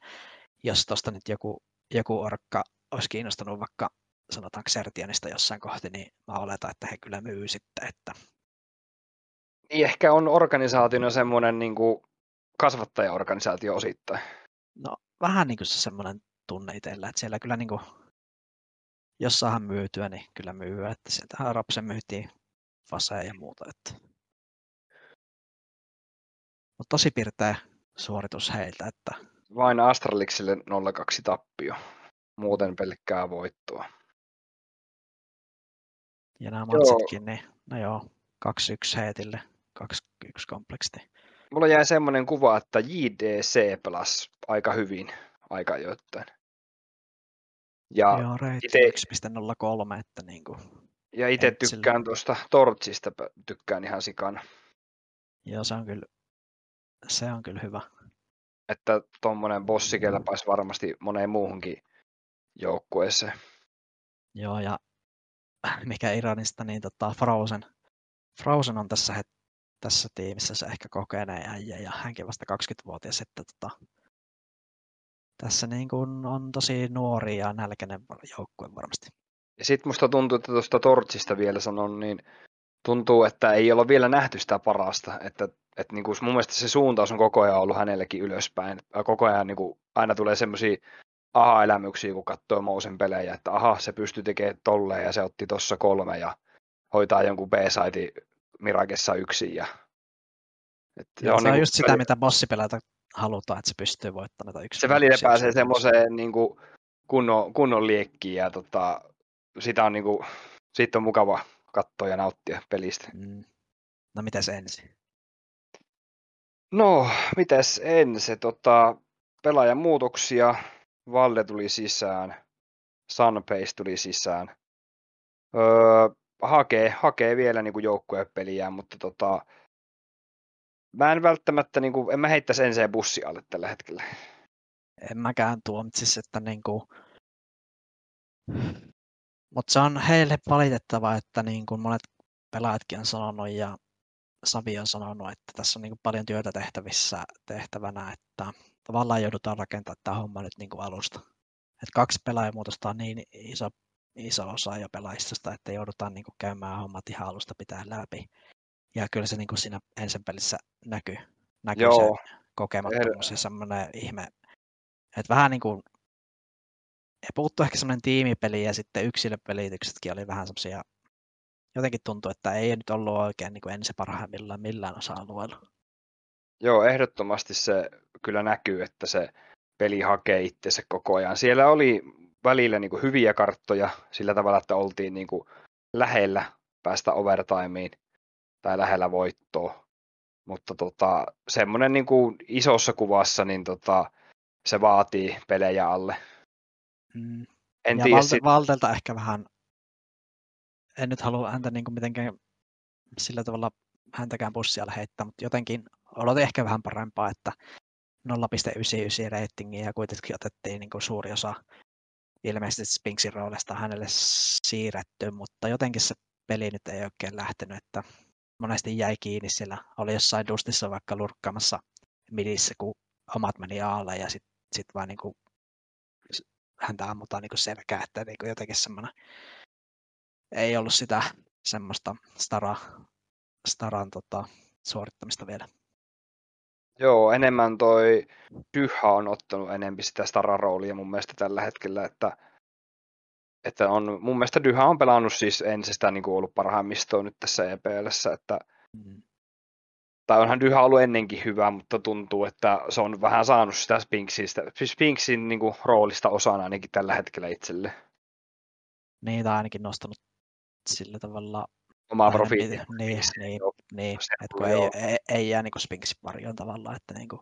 B: jos tuosta nyt joku, joku orkka olisi kiinnostunut vaikka sanotaan Xertionista jossain kohti, niin mä oletan, että he kyllä myy sitten. Että...
A: Niin ehkä on organisaationa semmoinen niin kuin kasvattajaorganisaatio osittain.
B: No vähän niin kuin se semmoinen tunne itsellä, että siellä kyllä niin kuin, jos saadaan myytyä, niin kyllä myy, että sieltä Rapsen myytiin Fasea ja muuta. Että... Mutta tosi pirteä suoritus heiltä. Että...
A: Vain Astralikselle 0-2 tappio, muuten pelkkää voittoa.
B: Ja nämä matsitkin, niin no joo, 2-1 Heetille, 2-1 kompleksti.
A: Mulla jäi semmoinen kuva, että JDC pelasi aika hyvin aika jotain.
B: Ja joo, ite, 1.03, että niin kuin,
A: Ja itse tykkään tuosta Tortsista, tykkään ihan sikana.
B: Joo, se on kyllä, se on kyllä hyvä.
A: Että tuommoinen bossi kelpaisi varmasti moneen muuhunkin joukkueeseen.
B: Joo, ja mikä Iranista, niin tota Frozen, Frozen on tässä, tässä tiimissä se ehkä kokenee äijä ja hänkin vasta 20-vuotias, että tota, tässä niin kuin on tosi nuori ja nälkäinen joukkue varmasti.
A: Ja sitten musta tuntuu, että tuosta Tortsista vielä sanon, niin tuntuu, että ei olla vielä nähty sitä parasta. Että, että niin kuin mun mielestä se suuntaus on koko ajan ollut hänellekin ylöspäin. Koko ajan niin kuin aina tulee semmoisia aha-elämyksiä, kun katsoo Mousen pelejä, että aha, se pystyy tekemään tolleen ja se otti tuossa kolme ja hoitaa jonkun B-saitin Mirakessa yksin ja
B: Et se on, se on niin just sitä, mitä bossipeleitä halutaan, että se pystyy voittamaan näitä
A: Se välillä pääsee semmoiseen niin kuin kunnon, kunnon liekkiin ja tota, sitä on, niin kuin, siitä on mukava katsoa ja nauttia pelistä. Mm.
B: No mitäs ensin?
A: No, mitäs ensin? Tota, pelaajan muutoksia. Valde tuli sisään. Sunpace tuli sisään. Öö, hakee, hakee vielä niin kuin joukkuepeliä, mutta tota, mä en välttämättä, niin kuin, en mä heittäisi ensin bussi alle tällä hetkellä.
B: En mäkään tuomitsisi, että niin kuin... Mutta se on heille valitettava, että niin kuin monet pelaajatkin on sanonut ja Savi on sanonut, että tässä on niin kuin paljon työtä tehtävissä tehtävänä, että tavallaan joudutaan rakentamaan tämä homma nyt niin kuin alusta. Et kaksi pelaajamuutosta on niin iso, iso osa jo pelaajista, että joudutaan niin kuin käymään hommat ihan alusta pitää läpi. Ja kyllä se niin kuin siinä ensin pelissä näkyy, näkyy Joo. se kokemattomuus ja semmoinen ihme, että vähän niin kuin ja puuttuu ehkä semmoinen tiimipeli ja sitten yksilöpelityksetkin oli vähän semmoisia, jotenkin tuntuu, että ei nyt ollut oikein niin kuin ensi parhaimmillaan millään osa-alueella.
A: Joo, ehdottomasti se kyllä näkyy, että se peli hakee itsensä koko ajan. Siellä oli välillä niin kuin hyviä karttoja sillä tavalla, että oltiin niin kuin lähellä päästä overtimeen tai lähellä voittoa. Mutta tota, semmoinen niin kuin isossa kuvassa, niin tota, se vaatii pelejä alle.
B: Mm. En ja tiedä, Valte, sit... Valtelta ehkä vähän, en nyt halua häntä niin kuin mitenkään sillä tavalla häntäkään bussialle heittää, mutta jotenkin odotin ehkä vähän parempaa, että 0,99 ratingia ja kuitenkin otettiin niin kuin suuri osa ilmeisesti Spinksin roolista hänelle siirretty, mutta jotenkin se peli nyt ei oikein lähtenyt, että monesti jäi kiinni siellä, oli jossain dustissa vaikka lurkkaamassa midissä, kun omat meni aalle ja sitten sit vaan niin kuin, häntä ammutaan niin selkää, että niin kuin jotenkin semmoinen ei ollut sitä semmoista stara, staran tota, suorittamista vielä.
A: Joo, enemmän toi Dyha on ottanut enemmän sitä Stara-roolia mun mielestä tällä hetkellä, että, että on, mun mielestä Dyha on pelannut siis ensistään niin kuin ollut parhaimmistoa nyt tässä EPLssä, että mm. tai onhan Dyha ollut ennenkin hyvä, mutta tuntuu, että se on vähän saanut sitä Spinksistä, Spinksin niin kuin, roolista osana ainakin tällä hetkellä itselle.
B: Niin, tai ainakin nostanut sillä tavalla
A: omaa profiilia.
B: Niin, niin, niin että kun ei, ei, ei, jää niin Spinxin varjoon tavallaan, että niin kuin,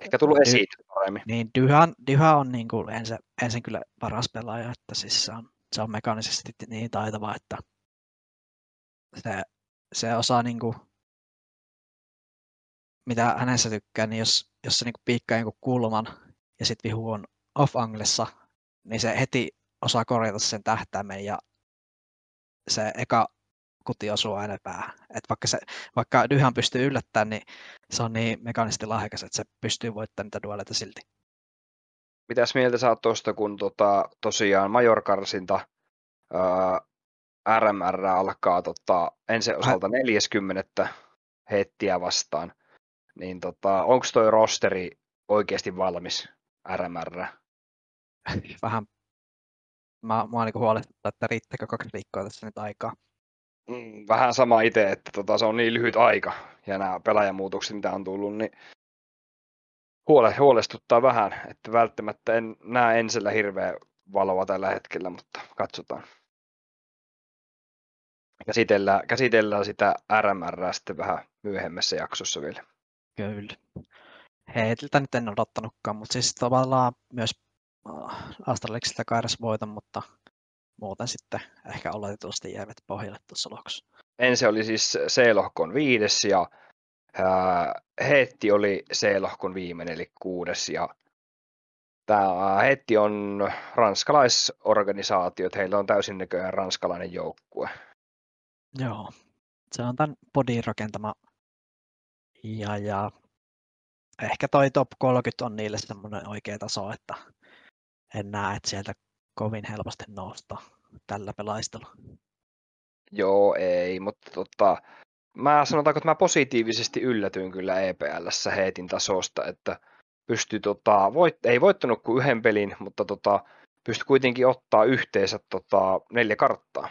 A: Ehkä tullut esiin paremmin.
B: Niin, Dyha, Dyha on niin kuin ensin, ensin kyllä paras pelaaja, että siis se on, se on mekaanisesti niin taitava, että se, se osaa niin kuin, mitä hänessä tykkää, niin jos, jos se niin kuin piikkaa jonkun kulman ja sitten vihu on off-anglessa, niin se heti osaa korjata sen tähtäimen ja se eka kuti osuu aina päähän. Et vaikka, se, vaikka Dyhan pystyy yllättämään, niin se on niin mekaanisesti lahjakas, että se pystyy voittamaan niitä duelleita silti.
A: Mitäs mieltä sä oot tuosta, kun tota, tosiaan Major-karsinta ää, RMR alkaa tota, ensi osalta 40 hettiä vastaan, niin tota, onko toi rosteri oikeasti valmis RMR?
B: Vähän mä, mä niin huolestuttaa, että riittääkö kaksi viikkoa tässä nyt aikaa.
A: Mm, vähän sama itse, että tota, se on niin lyhyt aika ja nämä pelaajamuutokset, mitä on tullut, niin huole, huolestuttaa vähän, että välttämättä en näe ensillä hirveä valoa tällä hetkellä, mutta katsotaan. Käsitellään, käsitellään sitä RMR sitten vähän myöhemmässä jaksossa vielä.
B: Kyllä. Heitiltä nyt en odottanutkaan, mutta siis tavallaan myös äh, Astraliksilta kairas voiton, mutta muuten sitten ehkä oletetusti jäivät pohjalle tuossa lohkossa.
A: Ensi oli siis C-lohkon viides ja ää, Heetti oli C-lohkon viimeinen eli kuudes ja tämä Heetti on ranskalaisorganisaatio, että heillä on täysin näköjään ranskalainen joukkue.
B: Joo, se on tämän podin rakentama ja, ja ehkä toi top 30 on niille semmoinen oikea taso, että en näe, että sieltä kovin helposti nousta tällä pelaistolla.
A: Joo, ei, mutta tota, mä sanotaanko, että mä positiivisesti yllätyin kyllä EPLssä heitin tasosta, että pystyi, tota, voit, ei voittanut kuin yhden pelin, mutta tota, pystyi kuitenkin ottaa yhteensä tota, neljä karttaa.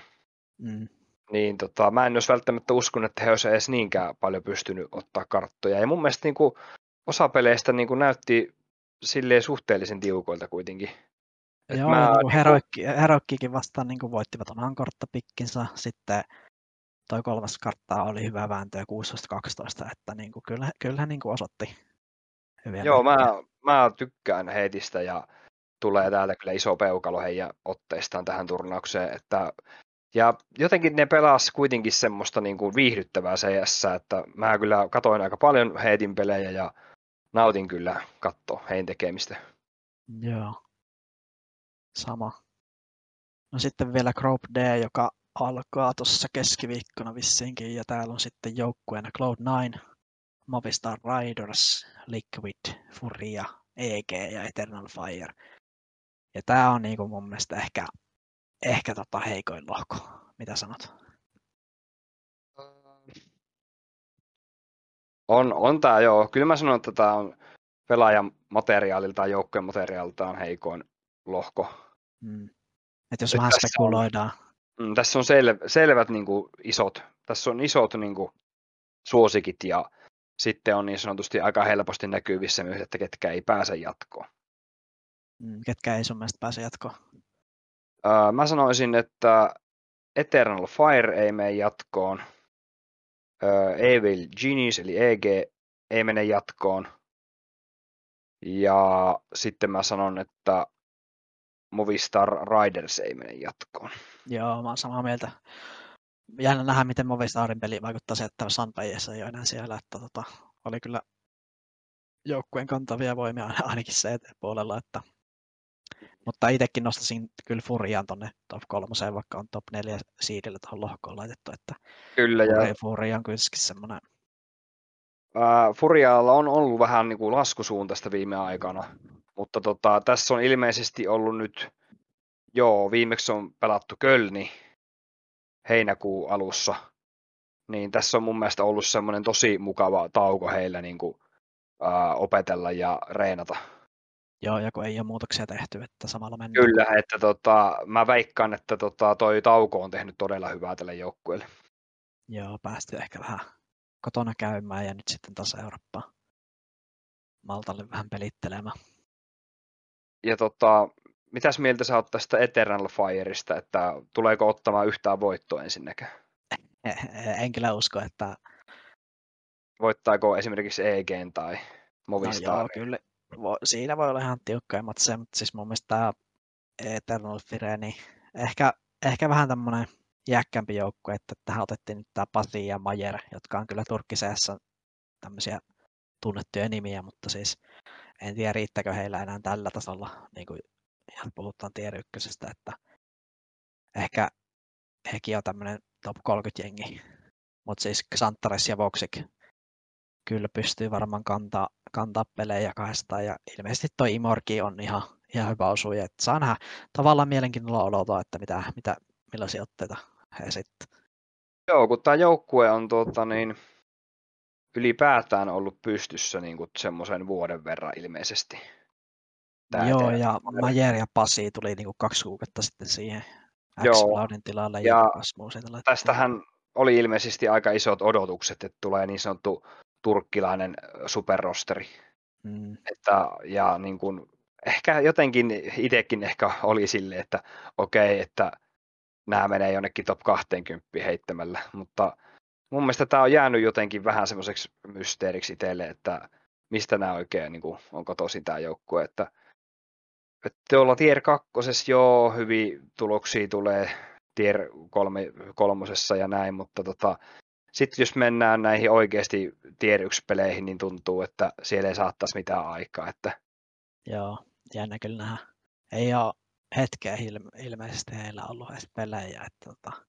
B: Mm.
A: Niin tota, mä en olisi välttämättä uskonut, että he olisivat edes niinkään paljon pystynyt ottaa karttoja. Ja mun mielestä niin kuin, osa peleistä niin kuin, näytti silleen suhteellisen tiukoilta kuitenkin.
B: Et Joo, mä, niin Heroikki, Heroikkikin vastaan niin kuin voittivat oman korttapikkinsa. Sitten toi kolmas kartta oli hyvä vääntö 16-12, että niin kuin, kyllä, kyllähän niin kuin osoitti
A: hyviä Joo, mä, mä, tykkään heitistä ja tulee täältä kyllä iso peukalo heidän otteistaan tähän turnaukseen, että ja jotenkin ne pelas kuitenkin semmoista niin kuin viihdyttävää CS, että mä kyllä katoin aika paljon heitin pelejä ja nautin kyllä katsoa heidän tekemistä.
B: Joo. Sama. No sitten vielä Group D, joka alkaa tuossa keskiviikkona vissiinkin, ja täällä on sitten joukkueena Cloud9, Movistar Riders, Liquid, Furia, EG ja Eternal Fire. Ja tämä on niinku mun mielestä ehkä, ehkä tota heikoin lohko. Mitä sanot?
A: On, on tämä joo. Kyllä mä sanon, että tämä on pelaajan materiaalilta tai joukkojen materiaalilta on heikoin lohko.
B: Mm. Et jos vähän spekuloidaan.
A: On, mm, tässä on sel, selvät niin kuin, isot, tässä on isot niin kuin, suosikit ja sitten on niin sanotusti aika helposti näkyvissä myös, että ketkä ei pääse jatkoon.
B: Mm, ketkä ei sun mielestä pääse jatkoon?
A: Uh, mä sanoisin, että Eternal Fire ei mene jatkoon. Uh, Evil Genius eli EG ei mene jatkoon. Ja sitten mä sanon, että Movistar Riders ei mene jatkoon.
B: Joo, mä oon samaa mieltä. Jännä nähdä, miten Movistarin peli vaikuttaa se, että Sunbayessa ei ole enää siellä. Että tota, oli kyllä joukkueen kantavia voimia ainakin se puolella, että mutta itsekin nostasin kyllä Furian tonne top kolmoseen, vaikka on top neljä siidillä tuohon lohkoon laitettu. Että
A: kyllä,
B: ja Furia on kyllä semmoinen.
A: Uh, Furialla on ollut vähän niin kuin laskusuuntaista viime aikana, mutta tota, tässä on ilmeisesti ollut nyt, joo, viimeksi on pelattu Kölni heinäkuun alussa, niin tässä on mun mielestä ollut semmoinen tosi mukava tauko heillä niin kuin, uh, opetella ja reenata.
B: Joo, ja kun ei ole muutoksia tehty, että samalla mennään.
A: Kyllä, että tota, mä veikkaan, että tota, toi tauko on tehnyt todella hyvää tälle joukkueelle.
B: Joo, päästy ehkä vähän kotona käymään ja nyt sitten taas Eurooppaan Maltalle vähän pelittelemään.
A: Ja tota, mitäs mieltä sä oot tästä Eternal Fireista, että tuleeko ottamaan yhtään voittoa ensinnäkään?
B: En kyllä usko, että...
A: Voittaako esimerkiksi EGn tai Movistar? No
B: joo, kyllä, vo, siinä voi olla ihan tiukkoja matseja, mutta siis mun mielestä tämä Eternal Fire, niin ehkä, ehkä vähän tämmöinen jäkkämpi joukkue, että tähän otettiin nyt tämä Pasi ja Majer, jotka on kyllä Turkkiseessa tämmöisiä tunnettuja nimiä, mutta siis en tiedä riittääkö heillä enää tällä tasolla, niin kuin ihan puhutaan tier ykkösestä, että ehkä hekin on tämmöinen top 30 jengi, mutta siis Xantares ja Voxik kyllä pystyy varmaan kantaa, kantaa pelejä kahdestaan ja ilmeisesti toi Imorki on ihan, ihan hyvä osuja, että saa nähdä tavallaan mielenkiinnolla odottaa, että mitä, mitä, millaisia otteita he sitten.
A: Joo, kun tämä joukkue on tuota, niin, ylipäätään ollut pystyssä niin semmoisen vuoden verran ilmeisesti.
B: Tää Joo, ja Majer ja Pasi tuli niin kuin kaksi kuukautta sitten siihen X-Cloudin tilalle ja, ja
A: tästähän oli ilmeisesti aika isot odotukset, että tulee niin sanottu turkkilainen superrosteri. Mm. Että, ja niin kuin, ehkä jotenkin itsekin ehkä oli sille, että okei, okay, että nämä menee jonnekin top 20 heittämällä, mutta mun mielestä tämä on jäänyt jotenkin vähän semmoiseksi mysteeriksi itselle, että mistä nämä oikein niin kuin, onko tosi tämä joukkue, että, että tuolla tier kakkosessa joo, hyviä tuloksia tulee tier kolme, kolmosessa ja näin, mutta tota, sitten jos mennään näihin oikeasti tier 1-peleihin, niin tuntuu, että siellä ei saattaisi mitään aikaa. Että...
B: Joo, jännä kyllä nähdä. Ei ole hetkeä ilme- ilmeisesti heillä ollut edes pelejä, että tota...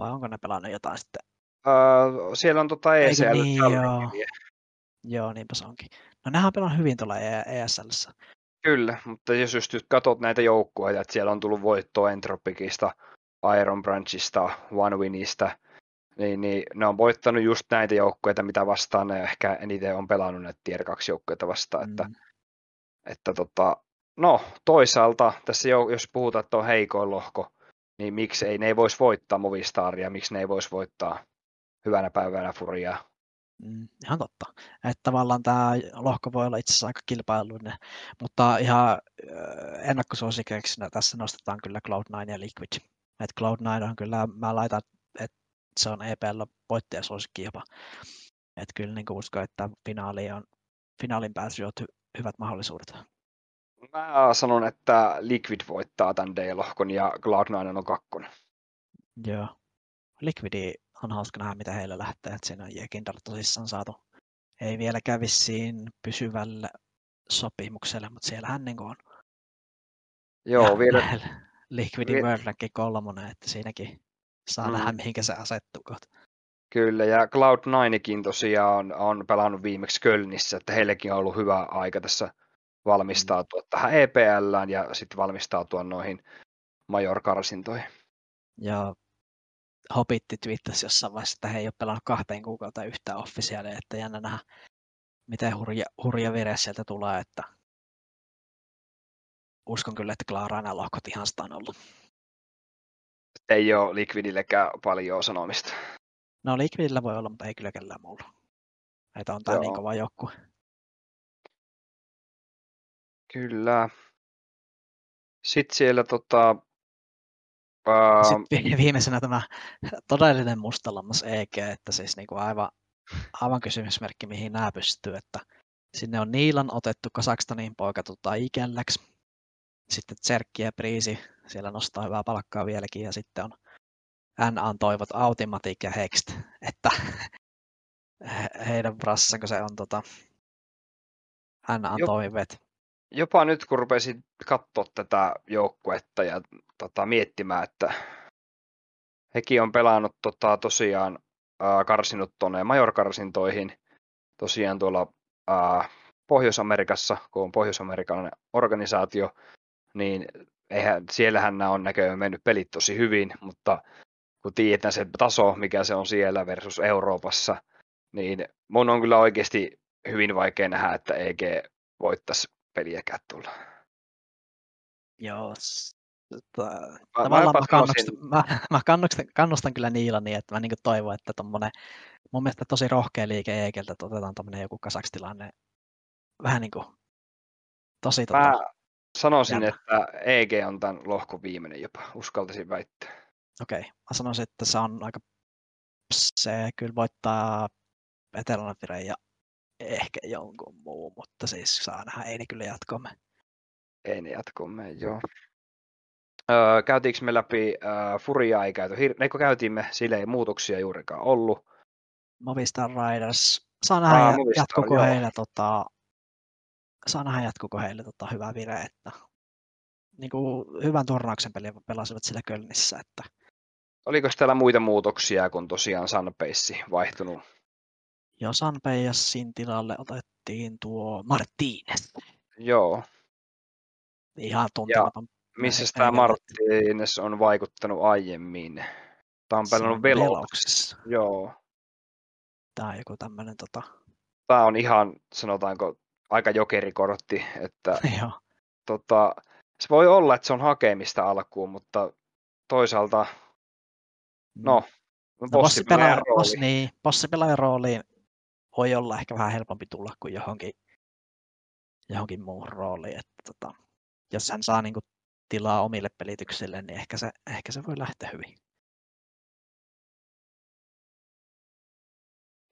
B: vai onko ne pelannut jotain sitten?
A: Uh, siellä on tota ECL.
B: Niin, joo. joo, niinpä se onkin. No nehän pelannut hyvin tuolla ESLssä.
A: Kyllä, mutta jos just katsot näitä joukkueita, että siellä on tullut voittoa Entropicista, Iron Branchista, One Winista, niin, niin ne on voittanut just näitä joukkueita, mitä vastaan ne ehkä eniten on pelannut näitä tier 2 joukkueita vastaan. Mm. Että, että tota, no toisaalta tässä jo, jos puhutaan, että on heikoin lohko, niin miksi ei ne ei voisi voittaa Movistaria, miksi ne ei voisi voittaa hyvänä päivänä Furiaa.
B: Mm, ihan totta. Että tavallaan tämä lohko voi olla itse asiassa aika kilpailuinen, mutta ihan ennakkosuosikeiksi tässä nostetaan kyllä Cloud9 ja Liquid. Et Cloud9 on kyllä, mä laitan, että se on EPL voittajasuosikki jopa. Että kyllä niin uskon, että finaali on, finaalin pääsy on hy- hyvät mahdollisuudet.
A: Mä sanon, että Liquid voittaa tämän D-lohkon ja Cloud9 on kakkonen.
B: Joo. Liquidi on hauska nähdä, mitä heillä lähtee. Että siinä on Jekindar tosissaan saatu. Ei vielä kävissiin pysyvälle sopimukselle, mutta siellähän niin on.
A: Joo, ja vielä.
B: Liquidin vi- World Rank kolmonen, että siinäkin saa mm. nähdä, mihinkä se asettuu kohta.
A: Kyllä, ja Cloud9kin tosiaan on pelannut viimeksi Kölnissä, että heillekin on ollut hyvä aika tässä valmistautua mm. tähän EPLään ja sitten valmistautua noihin major-karsintoihin.
B: Ja Hobitti twiittasi jossain vaiheessa, että he ei ole pelannut kahteen kuukautta yhtään officiaalia, että jännä nähdä, miten hurja, hurja vire sieltä tulee, että uskon kyllä, että Klaara nämä lohkot ihan sitä on ollut.
A: Ei ole Liquidillekään paljon sanomista.
B: No Liquidillä voi olla, mutta ei kyllä kellään muulla. Että on tämä niin kova joukkue.
A: Kyllä. Sitten siellä tota,
B: sitten viimeisenä tämä todellinen mustalammas EG, että siis niin kuin aivan, aivan kysymysmerkki, mihin nämä pystyy, että sinne on Niilan otettu Kasakstaniin poika tota, Ikelläksi, sitten Tserkki ja Priisi, siellä nostaa hyvää palkkaa vieläkin, ja sitten on NA toivot Automatic ja Hext, että heidän brassanko se on tota, NA toiveet
A: jopa nyt kun rupesin katsoa tätä joukkuetta ja tota, miettimään, että hekin on pelannut tota, tosiaan ää, karsinut tuonne majorkarsintoihin tosiaan tuolla ää, Pohjois-Amerikassa, kun on pohjois-amerikkalainen organisaatio, niin eihän, siellähän nämä on näköjään mennyt pelit tosi hyvin, mutta kun tiedetään se taso, mikä se on siellä versus Euroopassa, niin mun on kyllä oikeasti hyvin vaikea nähdä, että EG voittaisi peliäkään tulla.
B: Joo, tota, mä, tavallaan mä, kannustan, mä, mä kannustan, kannustan kyllä Niila niin, että mä niin toivon, että tommonen, mun mielestä tosi rohkea liike Eikeltä, että otetaan tommonen joku kasakstilanne vähän niin kuin tosi tota,
A: Mä sanoisin, jännä. että EG on tämän lohkon viimeinen jopa, uskaltaisin väittää.
B: Okei, okay. mä sanoisin, että se on aika, se kyllä voittaa Etelänä ja ehkä jonkun muu, mutta siis saa nähdä, ei ne kyllä jatkomme.
A: Ei ne jatkomme, joo. Öö, käytiinkö me läpi öö, Furiaa ei käyty, hir- Eikö käytiin me, sille ei muutoksia juurikaan ollut.
B: Movistar Riders, saa nähdä Aa, Movistar, jatkuko joo. heille tota, saa nähdä jatkuko heille tota, hyvää vire, että niin kuin hyvän turnauksen pelin pelasivat sillä Kölnissä, että
A: Oliko täällä muita muutoksia, kun tosiaan Sunpace vaihtunut
B: ja Sanpeijasin tilalle otettiin tuo Martínez.
A: Joo.
B: Ihan tuntematon.
A: missä tämä Martínez on vaikuttanut aiemmin? Tämä on pelannut veloksessa. Joo.
B: Tämä on joku tämmöinen tota...
A: Tämä on ihan, sanotaanko, aika jokerikortti, että
B: Joo.
A: tota, se voi olla, että se on hakemista alkuun, mutta toisaalta, no,
B: no bossi pelaaja, rooli. niin, bossi pelaajan rooliin voi olla ehkä vähän helpompi tulla kuin johonkin, johonkin muuhun rooliin. Että tota, jos hän saa niin kuin, tilaa omille pelityksille, niin ehkä se, ehkä se voi lähteä hyvin.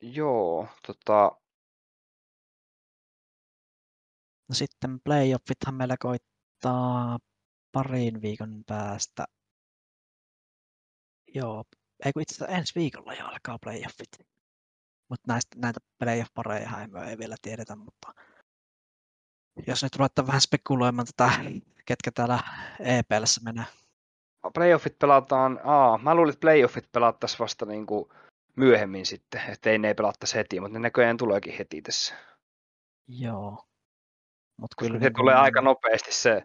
A: Joo, tota...
B: No sitten playoffithan meillä koittaa parin viikon päästä. Joo, ei kun itse asiassa ensi viikolla jo alkaa playoffit. Mutta näistä, näitä playoff-pareja ei, ei vielä tiedetä, mutta jos nyt ruvetaan vähän spekuloimaan tätä, ketkä täällä EPLssä menee.
A: Playoffit pelataan, aa, mä luulin, että playoffit pelattaisiin vasta niin kuin myöhemmin sitten, että ei ne pelattaisi heti, mutta ne näköjään tuleekin heti tässä.
B: Joo.
A: Mut kyllä se niin tulee kuin... aika nopeasti se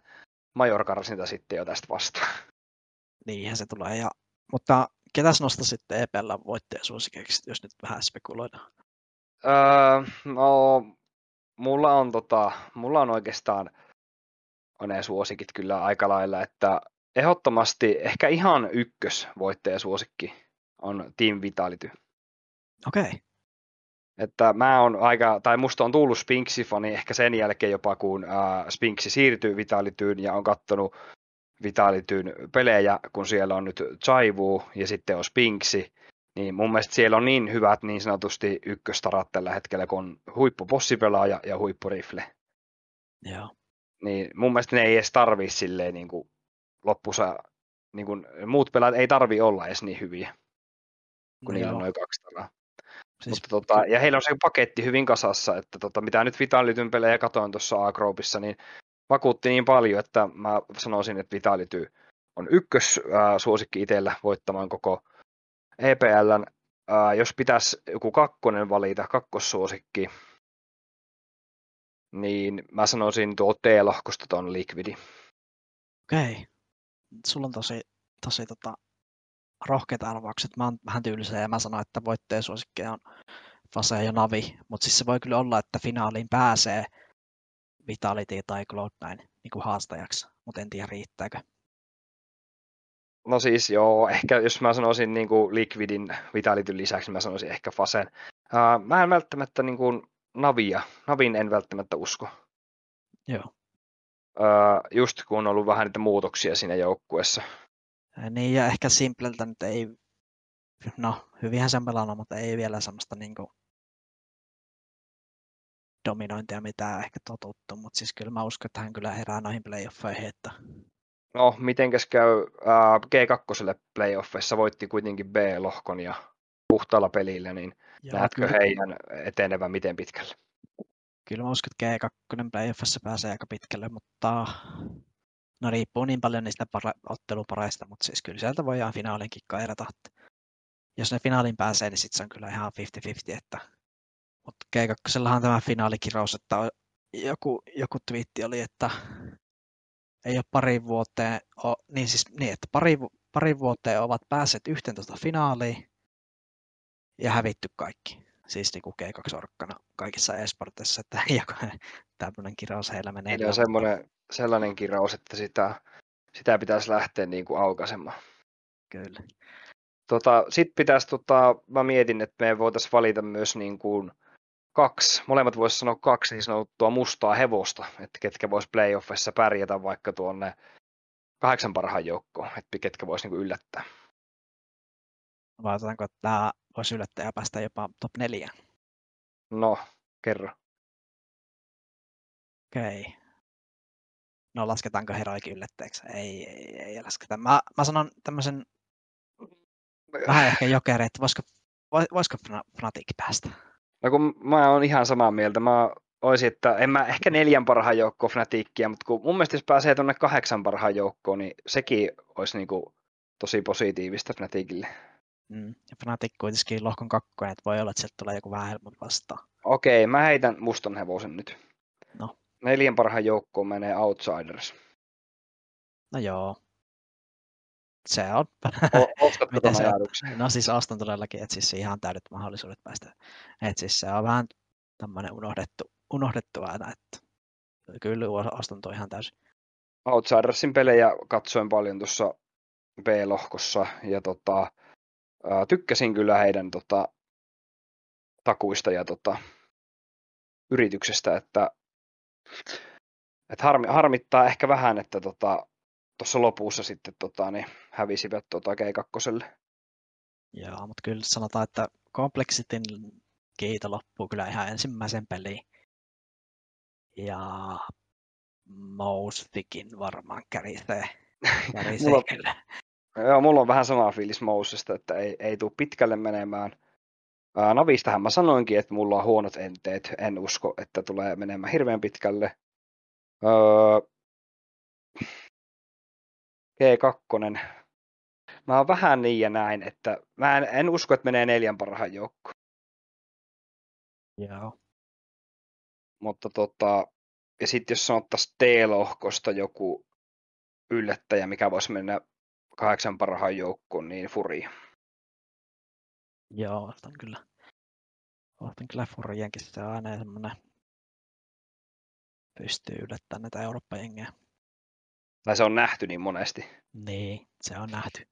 A: majorkarsinta sitten jo tästä vastaan.
B: Niinhän se tulee, ja, mutta ketäs nostaa sitten EPL voittajasuosikeiksi, jos nyt vähän spekuloidaan?
A: Öö, no, mulla on, tota, mulla on oikeastaan on ne suosikit kyllä aika lailla, että ehdottomasti ehkä ihan ykkös voittajasuosikki on Team Vitality.
B: Okei. Okay.
A: Että mä on aika, tai musta on tullut Spinksi-fani ehkä sen jälkeen jopa, kun äh, Spinksi siirtyy Vitalityyn ja on kattonut Vitalityn pelejä, kun siellä on nyt Chaivu ja sitten on Spinksi, niin mun mielestä siellä on niin hyvät niin sanotusti ykköstarat tällä hetkellä, kun on huippupossipelaaja ja huippurifle.
B: Joo.
A: Niin mun mielestä ne ei edes tarvii silleen niin kuin loppusa, niin kuin, muut pelaat ei tarvi olla edes niin hyviä, kun no niillä on noin kaksi taraa. Siis... Mutta tota, ja heillä on se paketti hyvin kasassa, että tota, mitä nyt Vitalityn pelejä katoin tuossa A-Groupissa, niin vakuutti niin paljon, että mä sanoisin, että Vitality on ykkös äh, suosikki itsellä voittamaan koko EPLn. Äh, jos pitäisi joku kakkonen valita, kakkossuosikki, niin mä sanoisin tuo T-lohkosta tuon Liquidi.
B: Okei. Sulla on tosi, tosi tota, rohkeita arvaukset. Mä oon vähän tylsä ja mä sanoin, että voittajan on Fase ja Navi, mutta siis se voi kyllä olla, että finaaliin pääsee Vitality tai Cloud9 niin kuin haastajaksi, mutta en tiedä riittääkö.
A: No siis joo, ehkä jos mä sanoisin niin kuin Liquidin Vitalityn lisäksi, mä sanoisin ehkä Fasen. Uh, mä en välttämättä niin kuin Navia, Navin en välttämättä usko.
B: Joo.
A: Uh, just kun on ollut vähän niitä muutoksia siinä joukkueessa.
B: Niin ja ehkä Simpleltä nyt ei, no hyvinhän sen pelannut, mutta ei vielä semmoista niin kuin dominointia, mitä ehkä totuttu, mutta siis kyllä mä uskon, että hän kyllä herää noihin playoffeihin. Että...
A: No, mitenkäs käy äh, G2 playoffeissa, voitti kuitenkin B-lohkon ja puhtaalla pelillä, niin Joo, näetkö kyllä. heidän etenevän miten pitkälle?
B: Kyllä mä uskon, että G2 playoffissa pääsee aika pitkälle, mutta no riippuu niin paljon niistä para- ottelupareista, mutta siis kyllä sieltä voidaan finaalinkin kairata. Jos ne finaalin pääsee, niin sitten se on kyllä ihan 50-50, että mutta G2 on tämä finaalikirous, että joku, joku twiitti oli, että ei ole pari vuoteen, ole, niin siis niin, että pari, pari vuoteen ovat päässeet 11 finaaliin ja hävitty kaikki. Siis niin kuin G2-orkkana kaikissa esportissa, että jokainen tämmöinen kirous heillä menee.
A: On semmoinen, sellainen kirous, että sitä, sitä pitäisi lähteä niin kuin aukaisemaan.
B: Kyllä.
A: Tota, Sitten pitäisi, tota, mä mietin, että me voitaisiin valita myös niin kuin, kaksi, molemmat voisi sanoa kaksi niin sanottua mustaa hevosta, että ketkä vois playoffissa pärjätä vaikka tuonne kahdeksan parhaan joukkoon, että ketkä vois niinku yllättää.
B: Vaatetaanko, että tämä voisi yllättää ja päästä jopa top neljä?
A: No, kerro.
B: Okei. Okay. No lasketaanko heroikin yllättäjäksi? Ei, ei, ei lasketa. Mä, mä sanon tämmöisen vähän ehkä jokeri, että voisiko, voisiko Fnatic päästä?
A: No kun mä oon ihan samaa mieltä. Mä olisin, että en mä ehkä neljän parhaan joukkoon Fnatickia, mutta kun mun mielestä jos pääsee tuonne kahdeksan parhaan joukkoon, niin sekin olisi niinku tosi positiivista Fnaticille.
B: Mm. Ja Fnatic kuitenkin lohkon kakkonen, että voi olla, että sieltä tulee joku vähän helpompi vastaan.
A: Okei, mä heitän mustan hevosen nyt.
B: No.
A: Neljän parhaan joukkoon menee Outsiders.
B: No joo, se on.
A: Ostatko Miten se ajatuksen?
B: No siis ostan todellakin, että siis ihan täydet mahdollisuudet päästä. Että siis se on vähän tämmöinen unohdettu, unohdettu aina, että kyllä ostan tuo ihan täysin.
A: Outsidersin pelejä katsoin paljon tuossa B-lohkossa ja tota, tykkäsin kyllä heidän tota, takuista ja tota, yrityksestä, että, että harmi, harmittaa ehkä vähän, että tota, tuossa lopussa sitten tota, niin hävisivät tota G2.
B: Joo, mutta kyllä sanotaan, että kompleksitin kiito loppuu kyllä ihan ensimmäisen peliin. Ja Moustikin varmaan kärisee. kärisee
A: mulla, kyllä. Joo, mulla on vähän sama fiilis Mousesta, että ei, ei tule pitkälle menemään. Navistahan mä sanoinkin, että mulla on huonot enteet. En usko, että tulee menemään hirveän pitkälle. Öö, G2. Mä oon vähän niin ja näin, että mä en, en usko, että menee neljän parhaan joukkoon.
B: Joo.
A: Mutta tota, ja sitten jos sanottaisiin T-lohkosta joku yllättäjä, mikä voisi mennä kahdeksan parhaan joukkoon, niin Furia.
B: Joo, ostan kyllä. Ostan kyllä Furienkin, se on aina semmoinen pystyy yllättämään näitä Eurooppa-jengejä.
A: Tai se on nähty niin monesti.
B: Niin, se on nähty.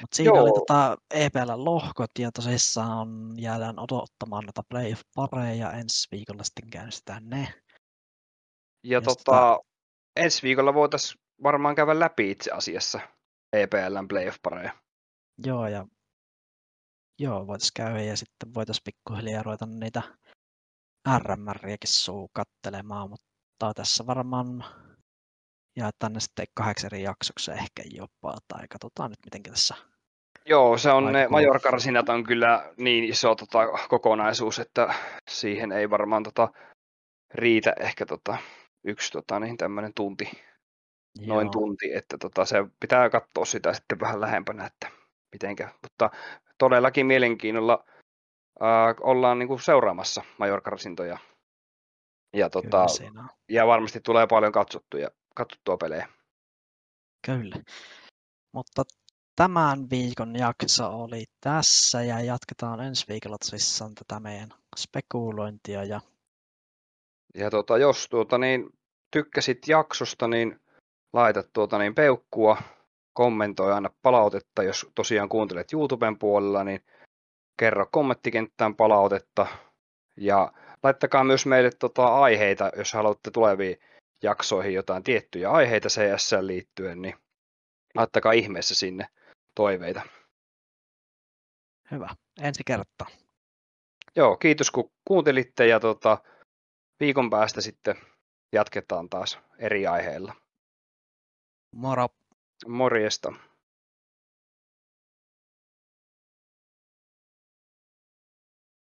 B: Mutta siinä Joo. oli tota EPL lohkot ja tosissaan jäädään odottamaan noita playoff-pareja. Ensi viikolla sitten käynnistetään ne.
A: Ja, ja tota, tota, ensi viikolla voitaisiin varmaan käydä läpi itse asiassa EPLn playoff-pareja.
B: Joo, ja joo, voitaisiin käydä ja sitten voitaisiin pikkuhiljaa ruveta niitä RMRiäkin suu kattelemaan, mutta tässä varmaan jaetaan ne sitten kahdeksan eri jaksoksi ehkä jopa, tai katsotaan nyt miten tässä
A: Joo, se on ne Majorkarsinat on kyllä niin iso tota, kokonaisuus, että siihen ei varmaan tota, riitä ehkä tota, yksi tota, niin tämmöinen tunti, Joo. noin tunti, että tota, se pitää katsoa sitä sitten vähän lähempänä, että mitenkä, mutta todellakin mielenkiinnolla äh, ollaan niin kuin seuraamassa Majorkarsintoja. Ja, tota, ja varmasti tulee paljon katsottuja, katsottua pelejä.
B: Kyllä. Mutta tämän viikon jakso oli tässä ja jatketaan ensi viikolla tosissaan tätä meidän spekulointia. Ja,
A: ja tota, jos tuota, niin, tykkäsit jaksosta, niin laita tuota, niin, peukkua, kommentoi aina palautetta, jos tosiaan kuuntelet YouTuben puolella, niin kerro kommenttikenttään palautetta ja laittakaa myös meille tota, aiheita, jos haluatte tuleviin jaksoihin jotain tiettyjä aiheita CS liittyen, niin laittakaa ihmeessä sinne toiveita.
B: Hyvä. Ensi kertaa.
A: Joo, kiitos kun kuuntelitte ja tota, viikon päästä sitten jatketaan taas eri aiheilla.
B: Moro.
A: Morjesta.